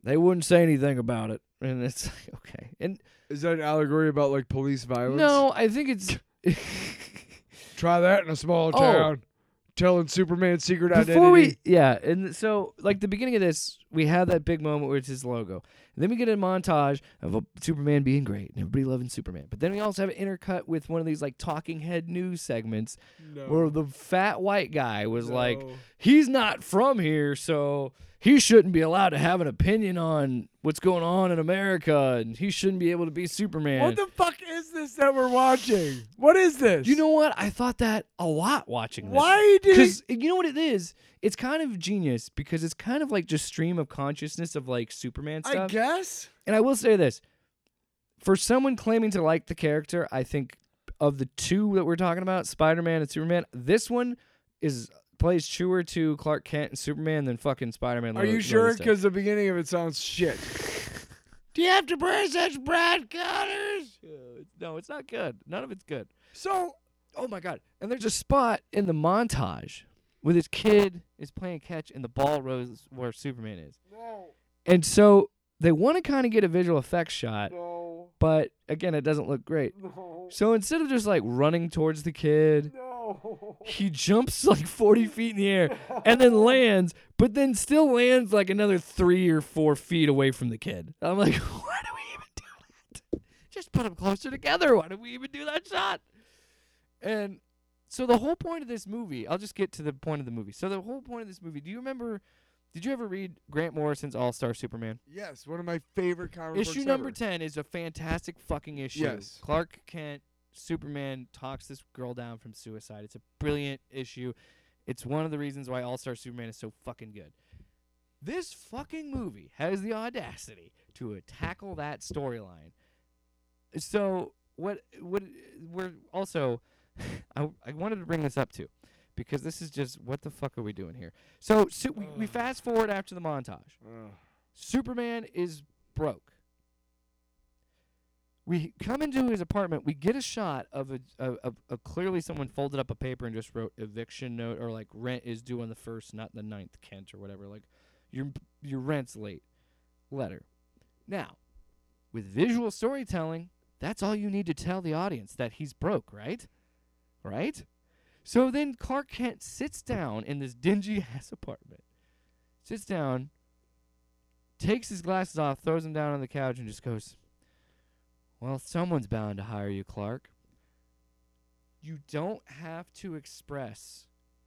[SPEAKER 3] They wouldn't say anything about it, and it's like okay. And
[SPEAKER 2] Is that an allegory about like police violence?
[SPEAKER 3] no, I think it's
[SPEAKER 2] Try that in a small
[SPEAKER 3] Oh.
[SPEAKER 2] town. Telling Superman's secret
[SPEAKER 3] before we
[SPEAKER 2] identity.
[SPEAKER 3] yeah, and so like the beginning of this, we have that big moment where it's his logo. And then we get a montage of a Superman being great and everybody loving Superman. But then we also have an intercut with one of these like talking head news segments
[SPEAKER 2] no.
[SPEAKER 3] where the fat white guy was like, he's not from here, so he shouldn't be allowed to have an opinion on what's going on in America, and he shouldn't be able to be Superman.
[SPEAKER 2] What the fuck is this that we're watching? What is this?
[SPEAKER 3] you know what? I thought that a lot watching this.
[SPEAKER 2] why did?
[SPEAKER 3] Because you know what it is? It's kind of genius because it's kind of like just stream of consciousness of like Superman stuff.
[SPEAKER 2] I guess.
[SPEAKER 3] And I will say this for someone claiming to like the character, I think of the two that we're talking about, Spider Man and Superman, this one is plays truer to Clark Kent and Superman than fucking Spider Man.
[SPEAKER 2] Are you sure? Because the beginning of it sounds shit.
[SPEAKER 3] do you have to wear such bright colors? No, it's not good. None of it's good.
[SPEAKER 2] So
[SPEAKER 3] Oh my god! And there's a spot in the montage where his kid is playing catch and the ball rolls where Superman is.
[SPEAKER 2] no,
[SPEAKER 3] And so they want to kind of get a visual effects shot,
[SPEAKER 2] no,
[SPEAKER 3] but again, it doesn't look great.
[SPEAKER 2] no,
[SPEAKER 3] So instead of just like running towards the kid,
[SPEAKER 2] no.
[SPEAKER 3] He jumps like 40 feet in the air and then lands, but then still lands like another three or four feet away from the kid. I'm like, why do we even do that? Just put them closer together. Why did we even do that shot? And so the whole point of this movie, I'll just get to the point of the movie. So the whole point of this movie, do you remember? Did you ever read Grant Morrison's All Star Superman?
[SPEAKER 2] Yes, one of my favorite comic
[SPEAKER 3] Issue number
[SPEAKER 2] ever.
[SPEAKER 3] 10 is a fantastic fucking issue.
[SPEAKER 2] Yes.
[SPEAKER 3] Clark Kent, Superman talks this girl down from suicide. It's a brilliant issue. It's one of the reasons why All Star Superman is so fucking good. This fucking movie has the audacity to uh, tackle that storyline. So what what we're also I, I wanted to bring this up too because this is just what the fuck are we doing here? So, so we, we fast forward after the montage. Superman is broke. We come into his apartment. We get a shot of a, of, of clearly someone folded up a paper and just wrote eviction note or like rent is due on the first, not the ninth, Kent or whatever. Like your your rent's late. Letter. Now, with visual storytelling, that's all you need to tell the audience that he's broke, right? Right? So then Clark Kent sits down in this dingy ass apartment. Sits down, takes his glasses off, throws them down on the couch, and just goes, Well, someone's bound to hire you, Clark. You don't have to express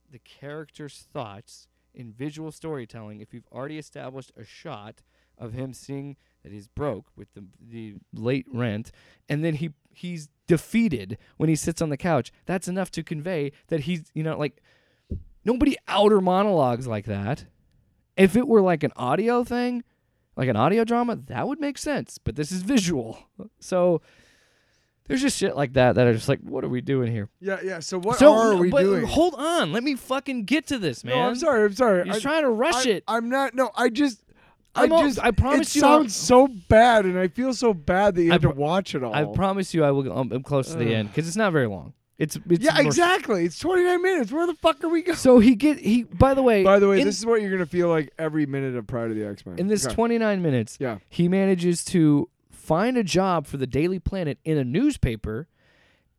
[SPEAKER 3] the character's thoughts in visual storytelling if you've already established a shot of him seeing that he's broke with the the late rent and then he he's defeated when he sits on the couch that's enough to convey that he's you know like nobody outer monologues like that if it were like an audio thing like an audio drama that would make sense but this is visual so there's just shit like that that are just like what are we doing here
[SPEAKER 2] Yeah, yeah. So what
[SPEAKER 3] so
[SPEAKER 2] are we
[SPEAKER 3] but
[SPEAKER 2] doing?
[SPEAKER 3] hold on let me fucking get to this man
[SPEAKER 2] No, I'm sorry. I'm sorry.
[SPEAKER 3] he's
[SPEAKER 2] I,
[SPEAKER 3] trying to rush
[SPEAKER 2] I,
[SPEAKER 3] it
[SPEAKER 2] I'm not. No, I just. I
[SPEAKER 3] I'm all-
[SPEAKER 2] just.
[SPEAKER 3] I promise
[SPEAKER 2] it
[SPEAKER 3] you I'll-
[SPEAKER 2] sounds so bad, and I feel so bad that you
[SPEAKER 3] I
[SPEAKER 2] have to watch it all.
[SPEAKER 3] I promise you, I will. I'm, um, I'm close to the end because it's not very long. It's, it's
[SPEAKER 2] yeah,
[SPEAKER 3] more-
[SPEAKER 2] exactly. It's 29 minutes. Where the fuck are we going?
[SPEAKER 3] So he get he. By the way,
[SPEAKER 2] By the way,
[SPEAKER 3] in,
[SPEAKER 2] this is what you're gonna feel like every minute of Pryde of the X Men.
[SPEAKER 3] in this 29 minutes,
[SPEAKER 2] Yeah.
[SPEAKER 3] he manages to find a job for the Daily Planet in a newspaper,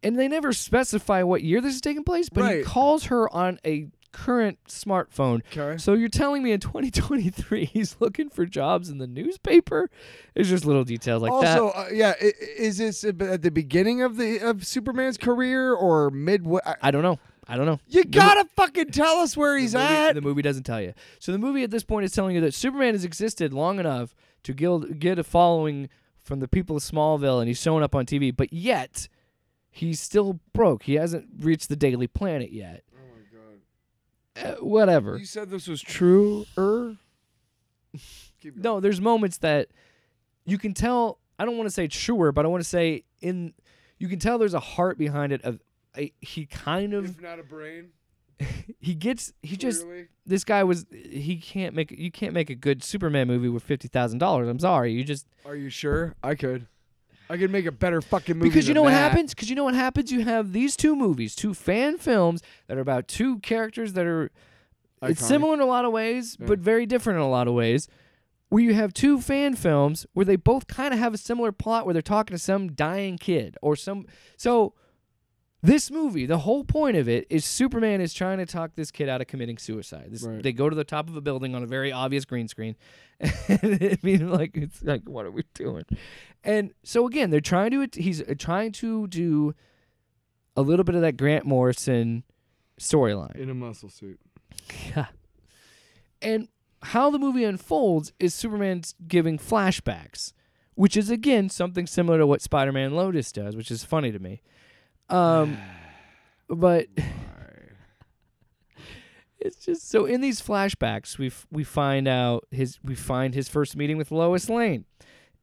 [SPEAKER 3] and they never specify what year this is taking place. But he calls her on a current smartphone.
[SPEAKER 2] Okay.
[SPEAKER 3] So you're telling me in 2023 he's looking for jobs in the newspaper? It's just little details like that.
[SPEAKER 2] also, uh, yeah, is this at the beginning of the of Superman's career or midway? I-
[SPEAKER 3] don't know. I don't know.
[SPEAKER 2] You gotta fucking tell us where he's
[SPEAKER 3] the movie,
[SPEAKER 2] at.
[SPEAKER 3] The movie doesn't tell you. So the movie at this point is telling you that Superman has existed long enough to gil- get a following from the people of Smallville, and he's showing up on TV. But yet, he's still broke. He hasn't reached the Daily Planet yet. Uh, whatever.
[SPEAKER 2] You said this was true, er?
[SPEAKER 3] No, there's moments that you can tell. I don't want to say truer, but I want to say in. You can tell there's a heart behind it. Of a, he kind of
[SPEAKER 2] if not a brain,
[SPEAKER 3] he gets he just
[SPEAKER 2] clearly.
[SPEAKER 3] this guy was he can't make you can't make a good Superman movie with fifty thousand dollars. I'm sorry, you just
[SPEAKER 2] Are you sure? I could. I could make a better fucking movie.
[SPEAKER 3] because you know what
[SPEAKER 2] that.
[SPEAKER 3] happens. Because you know what happens. You have these two movies, two fan films that are about two characters that are it's similar in a lot of ways,
[SPEAKER 2] Yeah.
[SPEAKER 3] but very different in a lot of ways. Where you have two fan films where they both kind of have a similar plot, where they're talking to some dying kid or some so. This movie, the whole point of it is Superman is trying to talk this kid out of committing suicide. This,
[SPEAKER 2] Right.
[SPEAKER 3] They go to the top of a building on a very obvious green screen. I mean, like it's like, what are we doing? And so again, they're trying to. He's trying to do a little bit of that Grant Morrison storyline.
[SPEAKER 2] in a muscle suit. Yeah.
[SPEAKER 3] And how the movie unfolds is Superman's giving flashbacks, which is again something similar to what Spider-Man Lotus does, which is funny to me. Um, but it's just so in these flashbacks we f- we find out his we find his first meeting with Lois Lane,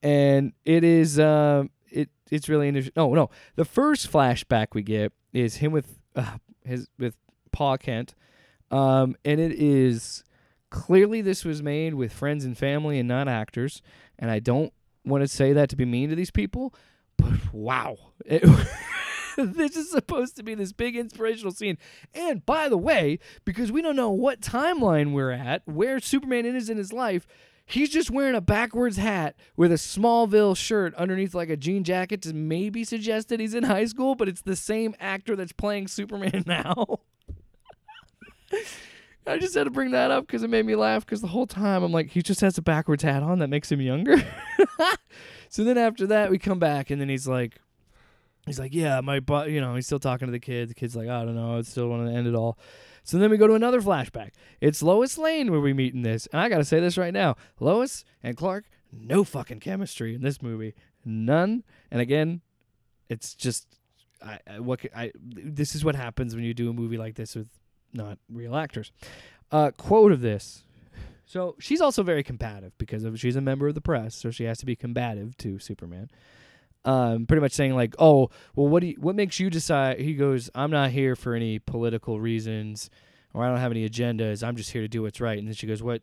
[SPEAKER 3] and it is um it it's really interesting. No, no, the first flashback we get is him with uh, his with Pa Kent, um, and it is clearly this was made with friends and family and not actors. And I don't want to say that to be mean to these people, but wow. It, this is supposed to be this big inspirational scene. And by the way, because we don't know what timeline we're at, where Superman is in his life, he's just wearing a backwards hat with a Smallville shirt underneath like a jean jacket to maybe suggest that he's in high school, but it's the same actor that's playing Superman now. I just had to bring that up because it made me laugh. Because the whole time I'm like, he just has a backwards hat on that makes him younger. so then after that, we come back and then he's like, he's like, yeah, my but you know, he's still talking to the kid. The kid's like, I don't know, I still want to end it all. So then we go to another flashback. It's Lois Lane where we meet in this, and I gotta say this right now: Lois and Clark, no fucking chemistry in this movie, none. And again, it's just, I, I what I this is what happens when you do a movie like this with not real actors. Uh, quote of this. So she's also very combative because of she's a member of the press, so she has to be combative to Superman. Um, pretty much saying like, oh, well, what do you, what makes you decide? He goes, I'm not here for any political reasons, or I don't have any agendas. I'm just here to do what's right. And then she goes, what?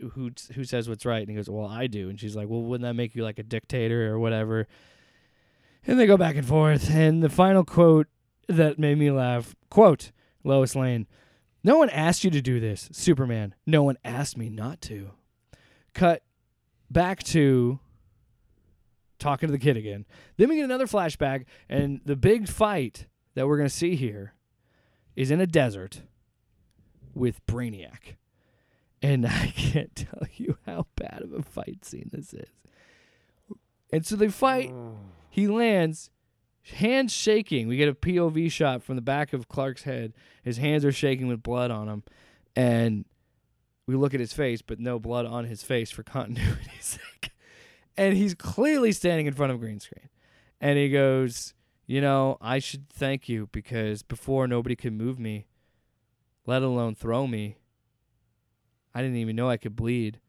[SPEAKER 3] Who who says what's right? And he goes, well, I do. And she's like, well, wouldn't that make you like a dictator or whatever? And they go back and forth. And the final quote that made me laugh, quote, Lois Lane, no one asked you to do this, Superman. No one asked me not to. Cut back to talking to the kid again. Then we get another flashback, and the big fight that we're going to see here is in a desert with Brainiac. And I can't tell you how bad of a fight scene this is. And so they fight. Oh. He lands, hands shaking. We get a POV shot from the back of Clark's head. His hands are shaking with blood on them. And we look at his face, but no blood on his face for continuity's sake. And he's clearly standing in front of a green screen. And he goes, You know, I should thank you because before nobody could move me, let alone throw me. I didn't even know I could bleed.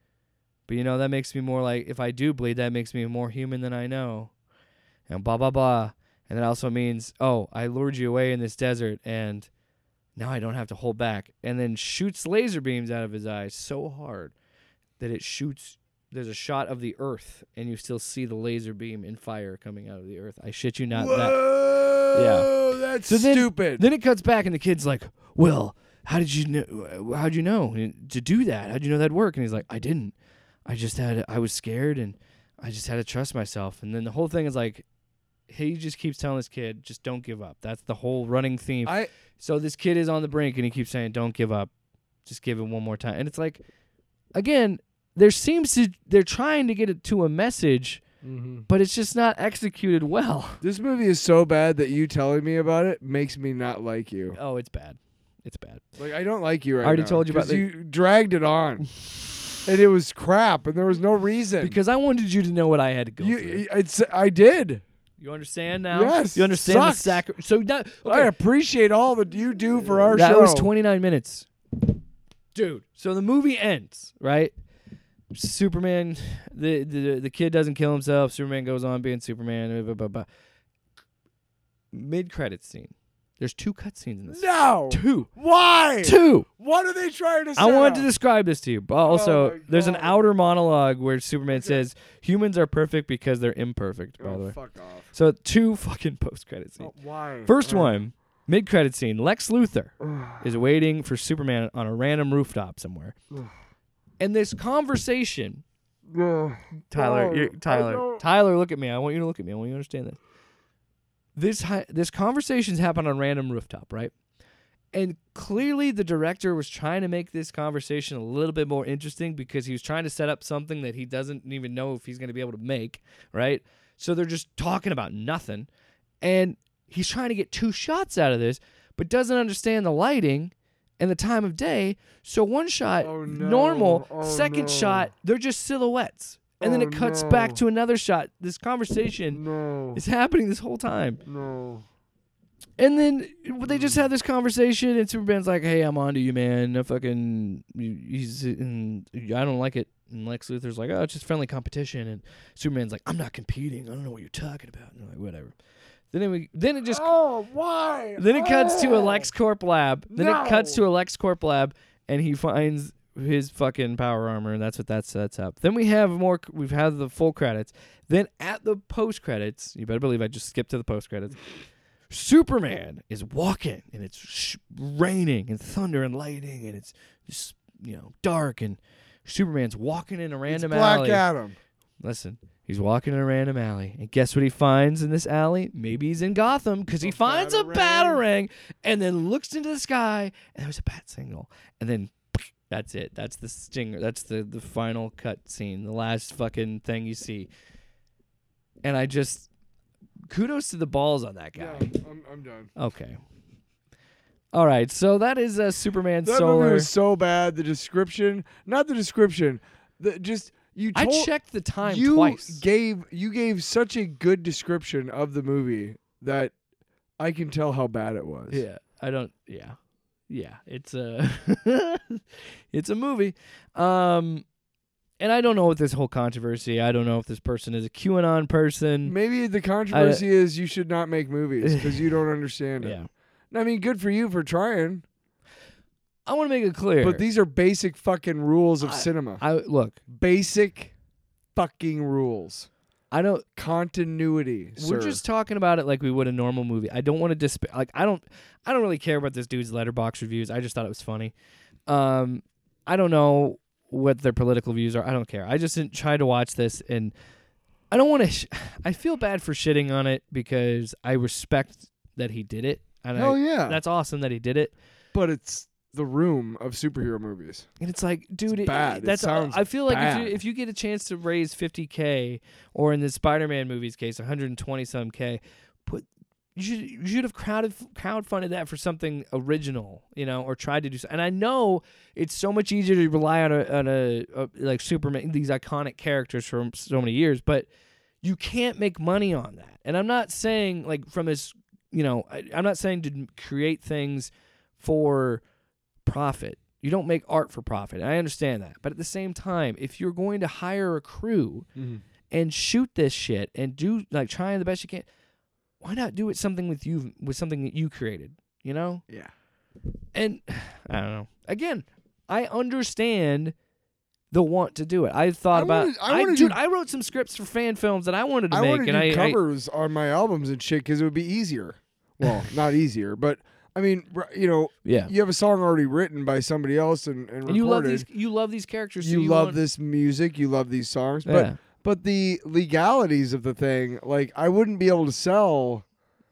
[SPEAKER 3] But you know, that makes me more like, if I do bleed, that makes me more human than I know. And blah, blah, blah. And that also means, oh, I lured you away in this desert and now I don't have to hold back. And then shoots laser beams out of his eyes so hard that it shoots. There's a shot of the earth and you still see the laser beam and fire coming out of the earth. I shit you not. That
[SPEAKER 2] Whoa, that's
[SPEAKER 3] So then-
[SPEAKER 2] stupid.
[SPEAKER 3] then it cuts back, and the kid's like, "Well, how did you know? How'd you know to do that? How'd you know that'd work?" And he's like, "I didn't. I just had. I was scared, and I just had to trust myself." And then the whole thing is like, he just keeps telling this kid, "Just don't give up." That's the whole running theme.
[SPEAKER 2] I
[SPEAKER 3] so this kid is on the brink, and he keeps saying, "Don't give up. Just give it one more time." And it's like, again, there seems to they're trying to get it to a message, mm-hmm. but it's just not executed well.
[SPEAKER 2] this movie is so bad that you telling me about it makes me not like you.
[SPEAKER 3] Oh, it's bad. It's bad.
[SPEAKER 2] Like I don't like you right now.
[SPEAKER 3] I already
[SPEAKER 2] now,
[SPEAKER 3] told you about the-
[SPEAKER 2] you dragged it on, and it was crap, and there was no reason.
[SPEAKER 3] Because I wanted you to know what I had to go through.
[SPEAKER 2] it's I did.
[SPEAKER 3] You understand now?
[SPEAKER 2] Yes,
[SPEAKER 3] You understand the
[SPEAKER 2] sucks.
[SPEAKER 3] sacri- So now,
[SPEAKER 2] I appreciate all that you do for our
[SPEAKER 3] that
[SPEAKER 2] show.
[SPEAKER 3] That was 29 minutes, dude. So the movie ends right. Superman, the the the kid doesn't kill himself. Superman goes on being Superman. Blah, blah, blah. Mid credit scene. There's two cutscenes in this.
[SPEAKER 2] No.
[SPEAKER 3] Two.
[SPEAKER 2] Why?
[SPEAKER 3] Two.
[SPEAKER 2] What are they trying to say?
[SPEAKER 3] I wanted to describe this to you, but also
[SPEAKER 2] Oh
[SPEAKER 3] there's an outer monologue where Superman says humans are perfect because they're imperfect. By the
[SPEAKER 2] Oh,
[SPEAKER 3] way,
[SPEAKER 2] fuck off.
[SPEAKER 3] so two fucking post credit scenes.
[SPEAKER 2] Oh, why?
[SPEAKER 3] First
[SPEAKER 2] Uh,
[SPEAKER 3] one, mid credit scene. Lex Luthor is waiting for Superman on a random rooftop somewhere, and this conversation.
[SPEAKER 2] ugh.
[SPEAKER 3] Tyler,
[SPEAKER 2] No,
[SPEAKER 3] Tyler, Tyler, look at me. I want you to look at me. I want you to understand this. This hi- this conversations happen on random rooftop, right? And clearly, the director was trying to make this conversation a little bit more interesting because he was trying to set up something that he doesn't even know if he's going to be able to make, right? So they're just talking about nothing, and he's trying to get two shots out of this, but doesn't understand the lighting and the time of day. So one shot,
[SPEAKER 2] Oh, no.
[SPEAKER 3] normal.
[SPEAKER 2] Oh,
[SPEAKER 3] second
[SPEAKER 2] no.
[SPEAKER 3] shot, they're just silhouettes. And then
[SPEAKER 2] Oh,
[SPEAKER 3] it cuts
[SPEAKER 2] no.
[SPEAKER 3] back to another shot. This conversation
[SPEAKER 2] No.
[SPEAKER 3] is happening this whole time.
[SPEAKER 2] No.
[SPEAKER 3] And then they just have this conversation, and Superman's like, "Hey, I'm onto you, man. I fucking, he's, and I don't like it." And Lex Luthor's like, "Oh, it's just friendly competition." And Superman's like, "I'm not competing. I don't know what you're talking about." And they're like, "Whatever." Then we, then it just,
[SPEAKER 2] Oh, why?
[SPEAKER 3] then it cuts to a
[SPEAKER 2] Oh.
[SPEAKER 3] LexCorp lab. Then it cuts to
[SPEAKER 2] No.
[SPEAKER 3] a LexCorp lab, and he finds his fucking power armor, and that's what that sets up. Then we have more. We've had the full credits. Then at the post credits, you better believe I just skipped to the post credits. Superman is walking, and it's sh- raining and thunder and lightning, and it's just you know dark, and Superman's walking in a random It's
[SPEAKER 2] Black
[SPEAKER 3] alley.
[SPEAKER 2] Adam.
[SPEAKER 3] Listen, He's walking in a random alley, and guess what he finds in this alley? Maybe he's in Gotham because he finds a batarang, and then looks into the sky, and there's a bat signal, and then that's it. That's the stinger. That's the the final cut scene, the last fucking thing you see. And I just kudos to the balls on that
[SPEAKER 2] Yeah,
[SPEAKER 3] guy.
[SPEAKER 2] I'm, I'm done.
[SPEAKER 3] Okay. All right, so that is uh, Superman
[SPEAKER 2] That
[SPEAKER 3] Solar.
[SPEAKER 2] movie was so bad. The description, not the description, the just you.
[SPEAKER 3] I checked the time
[SPEAKER 2] you
[SPEAKER 3] twice.
[SPEAKER 2] gave you gave such a good description of the movie that I can tell how bad it was.
[SPEAKER 3] Yeah, I don't. Yeah, yeah. It's a it's a movie. Um, and I don't know what this whole controversy. I don't know if this person is a QAnon person.
[SPEAKER 2] Maybe the controversy is you should not make movies because you don't understand it.
[SPEAKER 3] Yeah,
[SPEAKER 2] I mean, good for you for trying,
[SPEAKER 3] I want to make it clear.
[SPEAKER 2] but these are basic fucking rules of
[SPEAKER 3] I-
[SPEAKER 2] cinema.
[SPEAKER 3] I look.
[SPEAKER 2] basic fucking rules.
[SPEAKER 3] I don't.
[SPEAKER 2] Continuity.
[SPEAKER 3] We're
[SPEAKER 2] sir.
[SPEAKER 3] just talking about it like we would a normal movie. I don't want to disp. Like I don't. I don't really care about this dude's Letterboxd reviews. I just thought it was funny. Um, I don't know what their political views are. I don't care. I just didn't try to watch this, and I don't want to. Sh- I feel bad for shitting on it because I respect that he did it. And
[SPEAKER 2] Hell
[SPEAKER 3] I,
[SPEAKER 2] yeah.
[SPEAKER 3] that's awesome that he did it.
[SPEAKER 2] but it's the room of superhero movies.
[SPEAKER 3] And it's like, dude, it-
[SPEAKER 2] bad. It
[SPEAKER 3] that's
[SPEAKER 2] sounds
[SPEAKER 3] I feel like if you if you get a chance to raise 50k, or in the Spider-Man movies case, 120 some k, put you should you should have crowded crowdfunded that for something original, you know, or tried to do. So. And I know it's so much easier to rely on a on a, a like Superman, these iconic characters from so many years, but you can't make money on that. And I'm not saying like from this, you know, I, I'm not saying to create things for profit. You don't make art for profit. I understand that. But at the same time, if you're going to hire a crew mm-hmm. and shoot this shit and do like trying the best you can, why not do it something with you with something that you created, you know?
[SPEAKER 2] Yeah.
[SPEAKER 3] And I don't know. Again, I understand the want to do it. I thought
[SPEAKER 2] I
[SPEAKER 3] about
[SPEAKER 2] wanna- I wanna
[SPEAKER 3] dude,
[SPEAKER 2] do-
[SPEAKER 3] I wrote some scripts for fan films that I wanted to
[SPEAKER 2] I
[SPEAKER 3] make and
[SPEAKER 2] do
[SPEAKER 3] I, I
[SPEAKER 2] covers on my albums and shit because it would be easier. Well, not easier, but I mean, you know,
[SPEAKER 3] yeah.
[SPEAKER 2] you have a song already written by somebody else and, and,
[SPEAKER 3] And you love these you love these characters. so
[SPEAKER 2] you,
[SPEAKER 3] you
[SPEAKER 2] love
[SPEAKER 3] want-
[SPEAKER 2] this music, you love these songs, but
[SPEAKER 3] Yeah.
[SPEAKER 2] but the legalities of the thing, like I wouldn't be able to sell.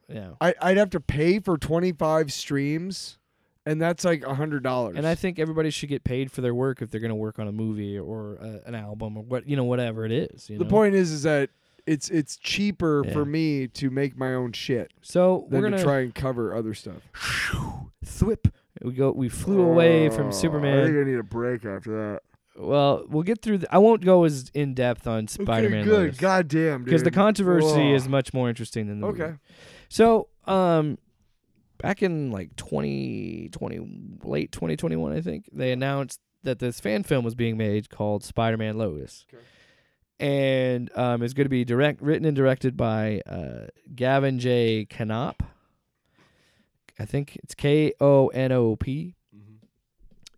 [SPEAKER 3] Yeah.
[SPEAKER 2] I, I'd have to pay for twenty five streams, and that's like a hundred dollars.
[SPEAKER 3] And I think everybody should get paid for their work if they're going to work on a movie or uh, an album or what you know whatever it is. You
[SPEAKER 2] the
[SPEAKER 3] know?
[SPEAKER 2] point is, is that it's it's cheaper
[SPEAKER 3] Yeah.
[SPEAKER 2] for me to make my own shit
[SPEAKER 3] So
[SPEAKER 2] than
[SPEAKER 3] we're
[SPEAKER 2] to
[SPEAKER 3] gonna
[SPEAKER 2] try and cover other stuff.
[SPEAKER 3] thwip. We go. We flew away from
[SPEAKER 2] Oh, I
[SPEAKER 3] Superman.
[SPEAKER 2] think I need a break after that.
[SPEAKER 3] Well, we'll get through. The, I won't go as in depth on Spider-Man.
[SPEAKER 2] okay, good. God damn,
[SPEAKER 3] Because the controversy
[SPEAKER 2] Ugh.
[SPEAKER 3] is much more interesting than the movie.
[SPEAKER 2] okay.
[SPEAKER 3] So, um, back in like 2020, late 2021, I think they announced that this fan film was being made called Spider-Man Lotus,
[SPEAKER 2] Okay.
[SPEAKER 3] And um, it's going to be direct, written and directed by uh, Gavin J. Konop. I think it's K O N O P.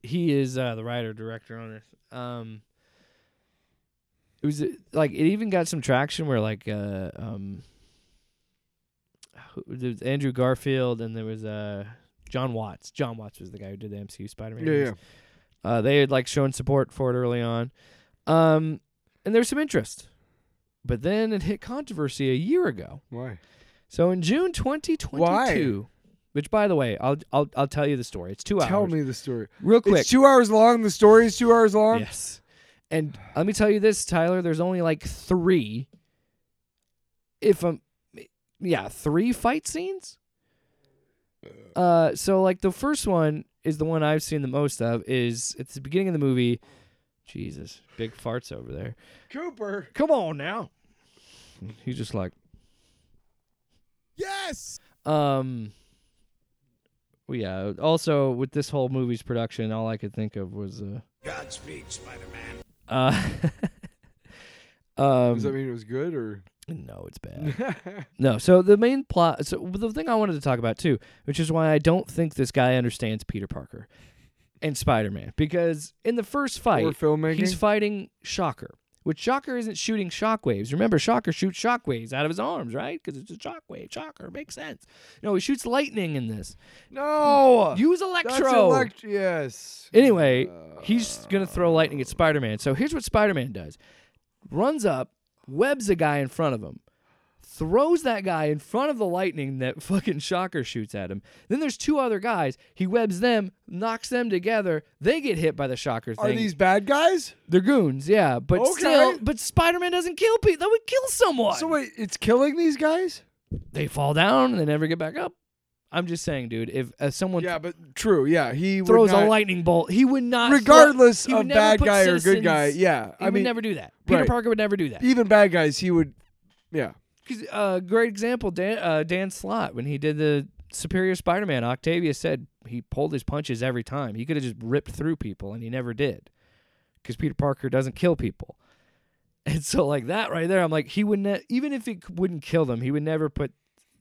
[SPEAKER 3] He is uh, the writer director on this. Um, it was like it even got some traction where like uh, um, there was Andrew Garfield and there was uh John Watts. John Watts was the guy who did the MCU Spider-Man.
[SPEAKER 2] Yeah, yeah.
[SPEAKER 3] Uh, they had like shown support for it early on, um, and there was some interest. But then it hit controversy a year ago.
[SPEAKER 2] Why?
[SPEAKER 3] So in June 2022, which by the way, I'll I'll I'll tell you the story. It's two hours.
[SPEAKER 2] Tell me the story.
[SPEAKER 3] real quick.
[SPEAKER 2] It's two hours long. The story is two hours long.
[SPEAKER 3] Yes. And let me tell you this, Tyler, there's only like 3 if I'm yeah, 3 fight scenes. Uh so like the first one is the one I've seen the most of is it's the beginning of the movie. Jesus, big farts over there.
[SPEAKER 2] Cooper.
[SPEAKER 3] Come on now. He's just like
[SPEAKER 4] Yes.
[SPEAKER 3] Um. Well, yeah. Also, with this whole movie's production, all I could think of was uh.
[SPEAKER 5] Godspeed, Spider-Man.
[SPEAKER 3] Uh. um.
[SPEAKER 2] Does that mean it was good or?
[SPEAKER 3] no, it's bad. no. So the main plot. So the thing I wanted to talk about too, which is why I don't think this guy understands Peter Parker and Spider Man, because in the first fight,
[SPEAKER 2] or filmmaking?
[SPEAKER 3] he's fighting Shocker. Which Shocker isn't shooting shockwaves. Remember, Shocker shoots shockwaves out of his arms, right? Because it's a shockwave. Shocker makes sense. No, he shoots lightning in this.
[SPEAKER 2] no.
[SPEAKER 3] Use Electro.
[SPEAKER 2] That's
[SPEAKER 3] Electro.
[SPEAKER 2] elect- yes.
[SPEAKER 3] Anyway, uh, he's gonna throw lightning at Spider-Man. So here's what Spider-Man does: runs up, webs a guy in front of him, throws that guy in front of the lightning that fucking Shocker shoots at him. Then there's two other guys. He webs them, knocks them together. They get hit by the Shocker
[SPEAKER 2] Are these bad guys?
[SPEAKER 3] They're goons, yeah. But
[SPEAKER 2] Okay.
[SPEAKER 3] still, but Spider-Man doesn't kill people. That would kill someone.
[SPEAKER 2] So wait, it's killing these guys?
[SPEAKER 3] they fall down and they never get back up. I'm just saying, dude. If uh, someone
[SPEAKER 2] Yeah, but true. Yeah, he would
[SPEAKER 3] throws
[SPEAKER 2] not,
[SPEAKER 3] a lightning bolt, he would not.
[SPEAKER 2] regardless
[SPEAKER 3] would
[SPEAKER 2] of bad guy or good guy. Yeah,
[SPEAKER 3] He
[SPEAKER 2] I
[SPEAKER 3] would
[SPEAKER 2] mean,
[SPEAKER 3] never do that. Peter
[SPEAKER 2] right.
[SPEAKER 3] Parker would never do that.
[SPEAKER 2] even bad guys, he would. Yeah,
[SPEAKER 3] 'Cause, uh, great example, Dan, uh, Dan Slott when he did the Superior Spider-Man. Octavius said he pulled his punches every time. He could have just ripped through people, and he never did, because Peter Parker doesn't kill people. And so, like that right there, I'm like, he would ne- even if it c- wouldn't kill them, he would never put,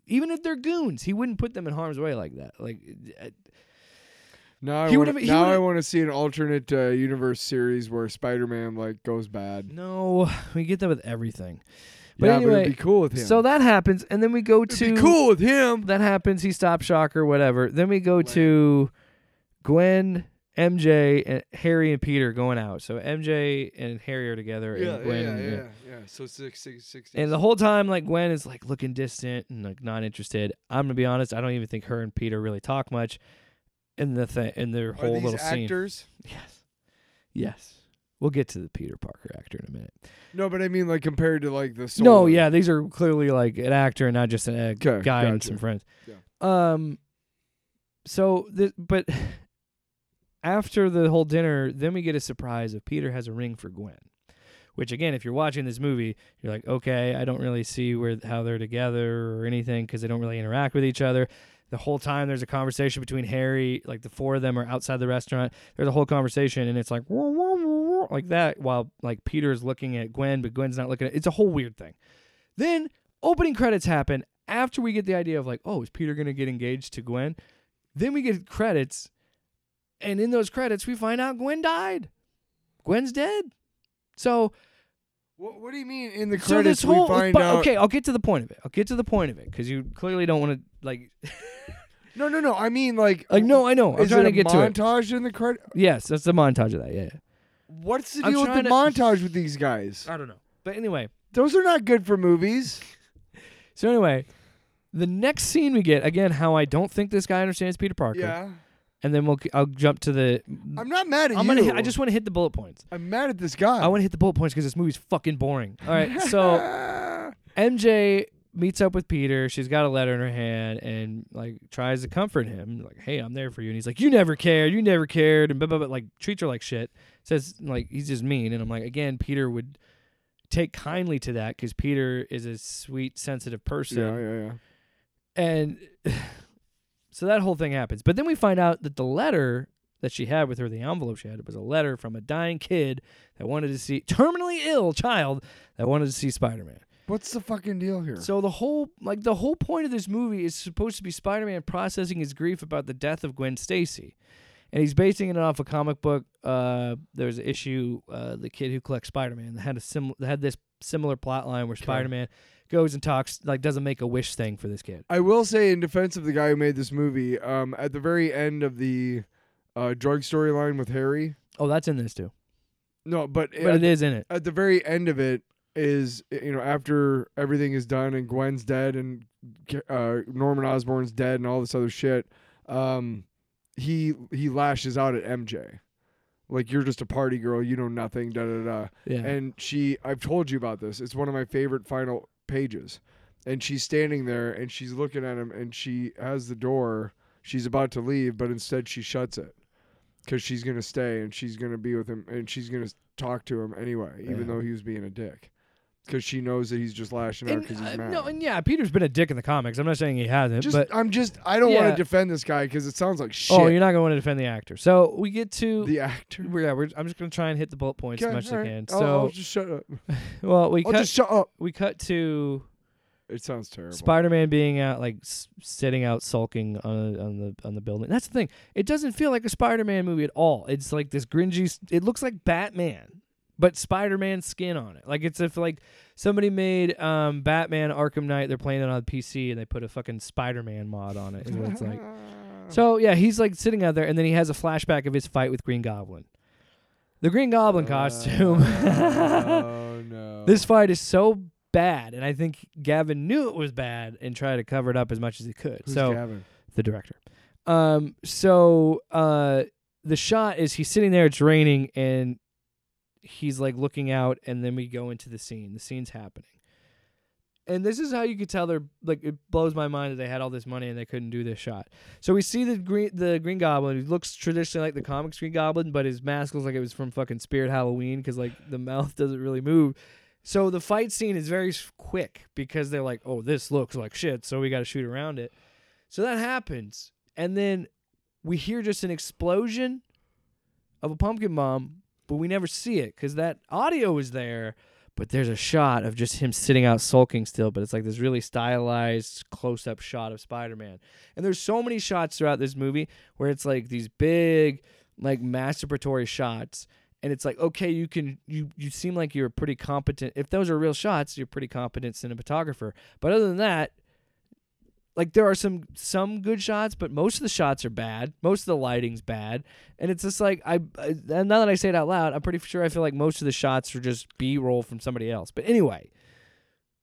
[SPEAKER 3] even if they're goons, he wouldn't put them in harm's way like that. Like, uh,
[SPEAKER 2] now I
[SPEAKER 3] He would've-
[SPEAKER 2] now I want to see an alternate uh, universe series where Spider-Man like goes bad.
[SPEAKER 3] no, we get that with everything. But
[SPEAKER 2] yeah,
[SPEAKER 3] anyway,
[SPEAKER 2] but it'd be cool with him.
[SPEAKER 3] so that happens, and then we go
[SPEAKER 2] it'd
[SPEAKER 3] to
[SPEAKER 2] be cool with him.
[SPEAKER 3] that happens. He stops Shocker, whatever. Then we go to Gwen, MJ, and Harry and Peter going out. So MJ and Harry are together,
[SPEAKER 2] Yeah,
[SPEAKER 3] and Gwen.
[SPEAKER 2] yeah,
[SPEAKER 3] and-
[SPEAKER 2] yeah, yeah. So six, six, six.
[SPEAKER 3] And the whole time, like Gwen is like looking distant and like not interested. I'm gonna be honest. I don't even think her and Peter really talk much in the thing in their
[SPEAKER 2] Are
[SPEAKER 3] whole
[SPEAKER 2] these
[SPEAKER 3] little scene.
[SPEAKER 2] actors?
[SPEAKER 3] Yes, yes. We'll get to the Peter Parker actor in a minute.
[SPEAKER 2] No, but I mean like compared to like the.
[SPEAKER 3] No, yeah, these are clearly like an actor and not just a
[SPEAKER 2] Okay,
[SPEAKER 3] guy and some friends.
[SPEAKER 2] Yeah.
[SPEAKER 3] Um. So the but after the whole dinner, then we get a surprise of Peter has a ring for Gwen. Which again, if you're watching this movie, you're like, okay, I don't really see where how they're together or anything because they don't really interact with each other. The whole time there's a conversation between Harry, like the four of them are outside the restaurant. There's a whole conversation and it's like "Wah, wah, wah, wah," like that while like Peter's looking at Gwen, but Gwen's not looking at. It's a whole weird thing. Then opening credits happen after we get the idea of like, oh, is Peter gonna get engaged to Gwen? Then we get credits, and in those credits we find out Gwen died. Gwen's dead. So,
[SPEAKER 2] What, what do you mean in the credits so
[SPEAKER 3] this whole
[SPEAKER 2] we find
[SPEAKER 3] but,
[SPEAKER 2] out?
[SPEAKER 3] okay, I'll get to the point of it. I'll get to the point of it because you clearly don't want to like.
[SPEAKER 2] No, no, no. I mean like.
[SPEAKER 3] like no, I know. I'm
[SPEAKER 2] Is
[SPEAKER 3] trying to get to it.
[SPEAKER 2] montage in the credit?
[SPEAKER 3] Yes, that's the montage of that. Yeah, yeah.
[SPEAKER 2] What's the
[SPEAKER 3] I'm
[SPEAKER 2] deal with the
[SPEAKER 3] trying to-
[SPEAKER 2] montage with these guys?
[SPEAKER 3] I don't know, but anyway.
[SPEAKER 2] Those are not good for movies.
[SPEAKER 3] So anyway, the next scene we get again, how I don't think this guy understands Peter Parker.
[SPEAKER 2] Yeah.
[SPEAKER 3] and then we'll I'll jump to the.
[SPEAKER 2] I'm not mad at
[SPEAKER 3] I'm
[SPEAKER 2] you.
[SPEAKER 3] gonna. hit- I just want to hit the bullet points.
[SPEAKER 2] I'm mad at this guy.
[SPEAKER 3] I want to hit the bullet points because this movie's fucking boring. All right, so MJ meets up with Peter. She's got a letter in her hand and like tries to comfort him, like, "Hey, I'm there for you." And he's like, "You never cared. You never cared." And blah blah blah. Like treats her like shit. Says like he's just mean. And I'm like, again, Peter would take kindly to that because Peter is a sweet, sensitive person.
[SPEAKER 2] yeah, yeah, yeah.
[SPEAKER 3] And so that whole thing happens. But then we find out that the letter that she had with her, the envelope she had, it was a letter from a dying kid that wanted to see terminally ill child that wanted to see Spider Man.
[SPEAKER 2] What's the fucking deal here?
[SPEAKER 3] So the whole like the whole point of this movie is supposed to be Spider Man processing his grief about the death of Gwen Stacy. And he's basing it off a comic book. Uh, there was an issue, uh, the kid who collects Spider Man, that had a sim- that had this similar plot line where Spider Man goes and talks like doesn't make a wish thing for this kid.
[SPEAKER 2] I will say, in defense of the guy who made this movie, um, at the very end of the uh, drug storyline with Harry,
[SPEAKER 3] Oh, that's in this too.
[SPEAKER 2] no, but,
[SPEAKER 3] But it is in it.
[SPEAKER 2] at the very end of it is you know after everything is done and Gwen's dead and uh, Norman Osborn's dead and all this other shit, um, he he lashes out at MJ, like you're just a party girl, you know nothing, da da da.
[SPEAKER 3] Yeah.
[SPEAKER 2] And she, I've told you about this. It's one of my favorite final pages. And she's standing there and she's looking at him and she has the door. She's about to leave, but instead she shuts it because she's gonna stay and she's gonna be with him and she's gonna talk to him anyway, even
[SPEAKER 3] Yeah.
[SPEAKER 2] though he was being a dick. Because she knows that he's just lashing out because he's
[SPEAKER 3] uh,
[SPEAKER 2] mad.
[SPEAKER 3] no, and yeah, Peter's been a dick in the comics. I'm not saying he hasn't,
[SPEAKER 2] just,
[SPEAKER 3] but
[SPEAKER 2] I'm just, I don't want
[SPEAKER 3] Yeah.
[SPEAKER 2] to defend this guy because it sounds like shit.
[SPEAKER 3] oh, you're not going to want to defend the actor. So we get to
[SPEAKER 2] the actor.
[SPEAKER 3] we're, yeah, we're, I'm just going to try and hit the bullet points as
[SPEAKER 2] Okay,
[SPEAKER 3] much as I
[SPEAKER 2] alright.
[SPEAKER 3] can.
[SPEAKER 2] I'll-
[SPEAKER 3] So
[SPEAKER 2] I'll just shut up.
[SPEAKER 3] well, we
[SPEAKER 2] I'll
[SPEAKER 3] cut
[SPEAKER 2] just shut up.
[SPEAKER 3] we cut to
[SPEAKER 2] It sounds terrible.
[SPEAKER 3] Spider-Man being out like s- sitting out sulking on on the on the building. That's the thing. It doesn't feel like a Spider-Man movie at all. It's like this gringy. s- It looks like Batman, but Spider-Man skin on it. Like it's if like somebody made um, Batman Arkham Knight. They're playing it on PC and they put a fucking Spider-Man mod on it. Is what it's like. So yeah, he's like sitting out there, and then he has a flashback of his fight with Green Goblin. The Green Goblin costume.
[SPEAKER 2] oh no.
[SPEAKER 3] This fight is so bad, and I think Gavin knew it was bad and tried to cover it up as much as he could.
[SPEAKER 2] Who's
[SPEAKER 3] so
[SPEAKER 2] Gavin?
[SPEAKER 3] the director. Um, so uh, the shot is he's sitting there, it's raining, and he's like looking out, and then we go into the scene. The scene's happening. And this is how you could tell they're like it blows my mind that they had all this money and they couldn't do this shot. So we see the green the Green Goblin. He looks traditionally like the comic Green Goblin, but his mask looks like it was from fucking Spirit Halloween because like the mouth doesn't really move. So the fight scene is very quick because they're like, "Oh, this looks like shit," so we got to shoot around it. So that happens, and then we hear just an explosion of a pumpkin bomb, but we never see it because that audio is there. But there's a shot of just him sitting out sulking still, but it's like this really stylized close up shot of Spider Man. And there's so many shots throughout this movie where it's like these big, like masturbatory shots. And it's like, okay, you can you you seem like you're pretty competent if those are real shots, you're pretty competent cinematographer. But other than that, like there are some some good shots, but most of the shots are bad. Most of the lighting's bad, and it's just like I. I and now that I say it out loud, I'm pretty sure I feel like most of the shots are just B roll from somebody else. But anyway,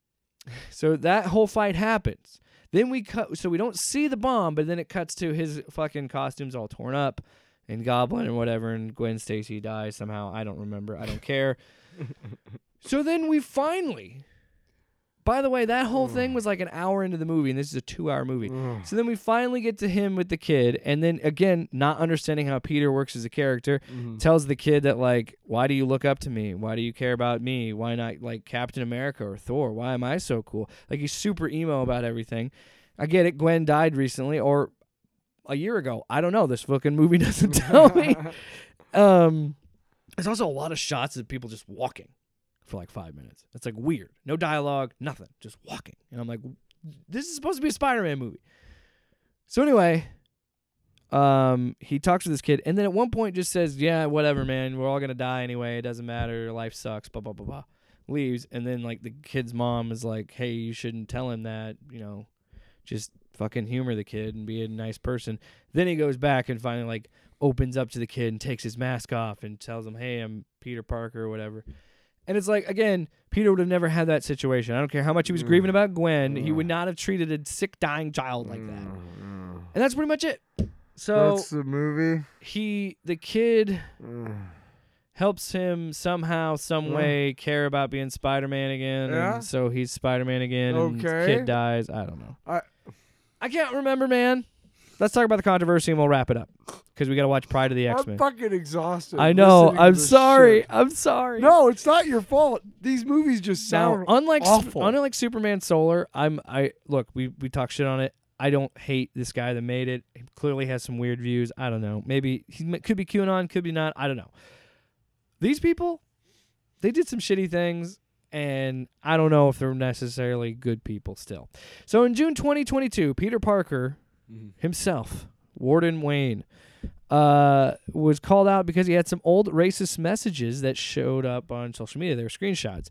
[SPEAKER 3] so that whole fight happens. Then we cut, so we don't see the bomb, but then it cuts to his fucking costumes all torn up, and Goblin and whatever, and Gwen Stacy dies somehow. I don't remember. I don't care. so then we finally. By the way, that whole thing mm. was like an hour into the movie, and this is a two-hour movie. Mm. So then we finally get to him with the kid, and then again, not understanding how Peter works as a character, mm-hmm. tells the kid that like, why do you look up to me? Why do you care about me? Why not like Captain America or Thor? Why am I so cool? Like he's super emo about everything. I get it. Gwen died recently or a year ago. I don't know. This fucking movie doesn't tell me. Um, there's also a lot of shots of people just walking for like five minutes. It's like weird. No dialogue, nothing. Just walking. And I'm like, this is supposed to be a Spider-Man movie. So anyway, um, he talks to this kid, and then at one point just says, "Yeah, whatever, man. We're all gonna die anyway. It doesn't matter. Life sucks." Blah blah blah blah. Leaves, and then like the kid's mom is like, "Hey, you shouldn't tell him that. You know, just fucking humor the kid and be a nice person." Then he goes back and finally like opens up to the kid and takes his mask off and tells him, "Hey, I'm Peter Parker or whatever." And it's like again, Peter would have never had that situation. I don't care how much he was grieving mm. about Gwen, he would mm. not have treated a sick, dying child like that. Mm. And that's pretty much it. So
[SPEAKER 2] That's the movie.
[SPEAKER 3] he, the kid, helps him somehow, some way care about being Spider-Man again.
[SPEAKER 2] Yeah?
[SPEAKER 3] So he's Spider-Man again. And
[SPEAKER 2] Okay.
[SPEAKER 3] kid dies. I don't know.
[SPEAKER 2] I-
[SPEAKER 3] I can't remember, man. Let's talk about the controversy and we'll wrap it up because we got to watch Pryde of the X
[SPEAKER 2] I'm
[SPEAKER 3] Men.
[SPEAKER 2] fucking exhausted.
[SPEAKER 3] I know. I'm sorry.
[SPEAKER 2] shit.
[SPEAKER 3] I'm sorry.
[SPEAKER 2] No, it's not your fault. These movies just
[SPEAKER 3] Now,
[SPEAKER 2] sound
[SPEAKER 3] unlike Sp-
[SPEAKER 2] awful.
[SPEAKER 3] unlike Superman Solar, I'm I look we we talk shit on it. I don't hate this guy that made it. He clearly has some weird views. I don't know. Maybe he could be QAnon, could be not. I don't know. These people, they did some shitty things, and I don't know if they're necessarily good people still. So in June 2022, Peter Parker mm-hmm. himself, Warden Wayne, uh, was called out because he had some old racist messages that showed up on social media. They were screenshots.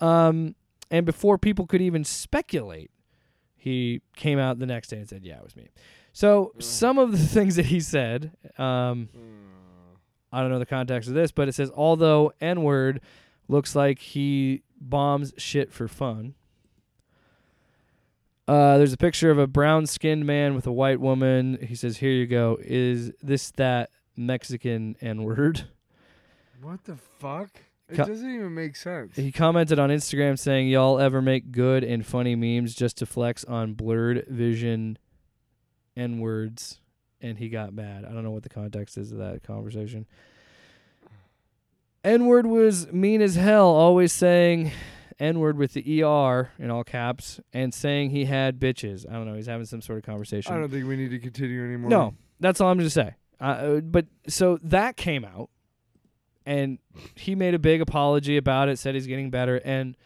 [SPEAKER 3] Um, and before people could even speculate, he came out the next day and said, "Yeah, it was me." So some of the things that he said, um, I don't know the context of this, but it says although N word looks like he bombs shit for fun. Uh, there's a picture of a brown skinned man with a white woman. He says, Here you go. Is this that Mexican N word?
[SPEAKER 2] What the fuck? It
[SPEAKER 3] Co-
[SPEAKER 2] doesn't even make sense.
[SPEAKER 3] He commented on Instagram saying, Y'all ever make good and funny memes just to flex on blurred vision N words? And he got mad. I don't know what the context is of that conversation. N word was mean as hell, always saying N word with the ER in all caps and saying he had bitches. I don't know. He's having some sort of conversation.
[SPEAKER 2] I don't think we need to continue anymore.
[SPEAKER 3] No, that's all I'm going to say. Uh, but so that came out, and he made a big apology about it. Said he's getting better. And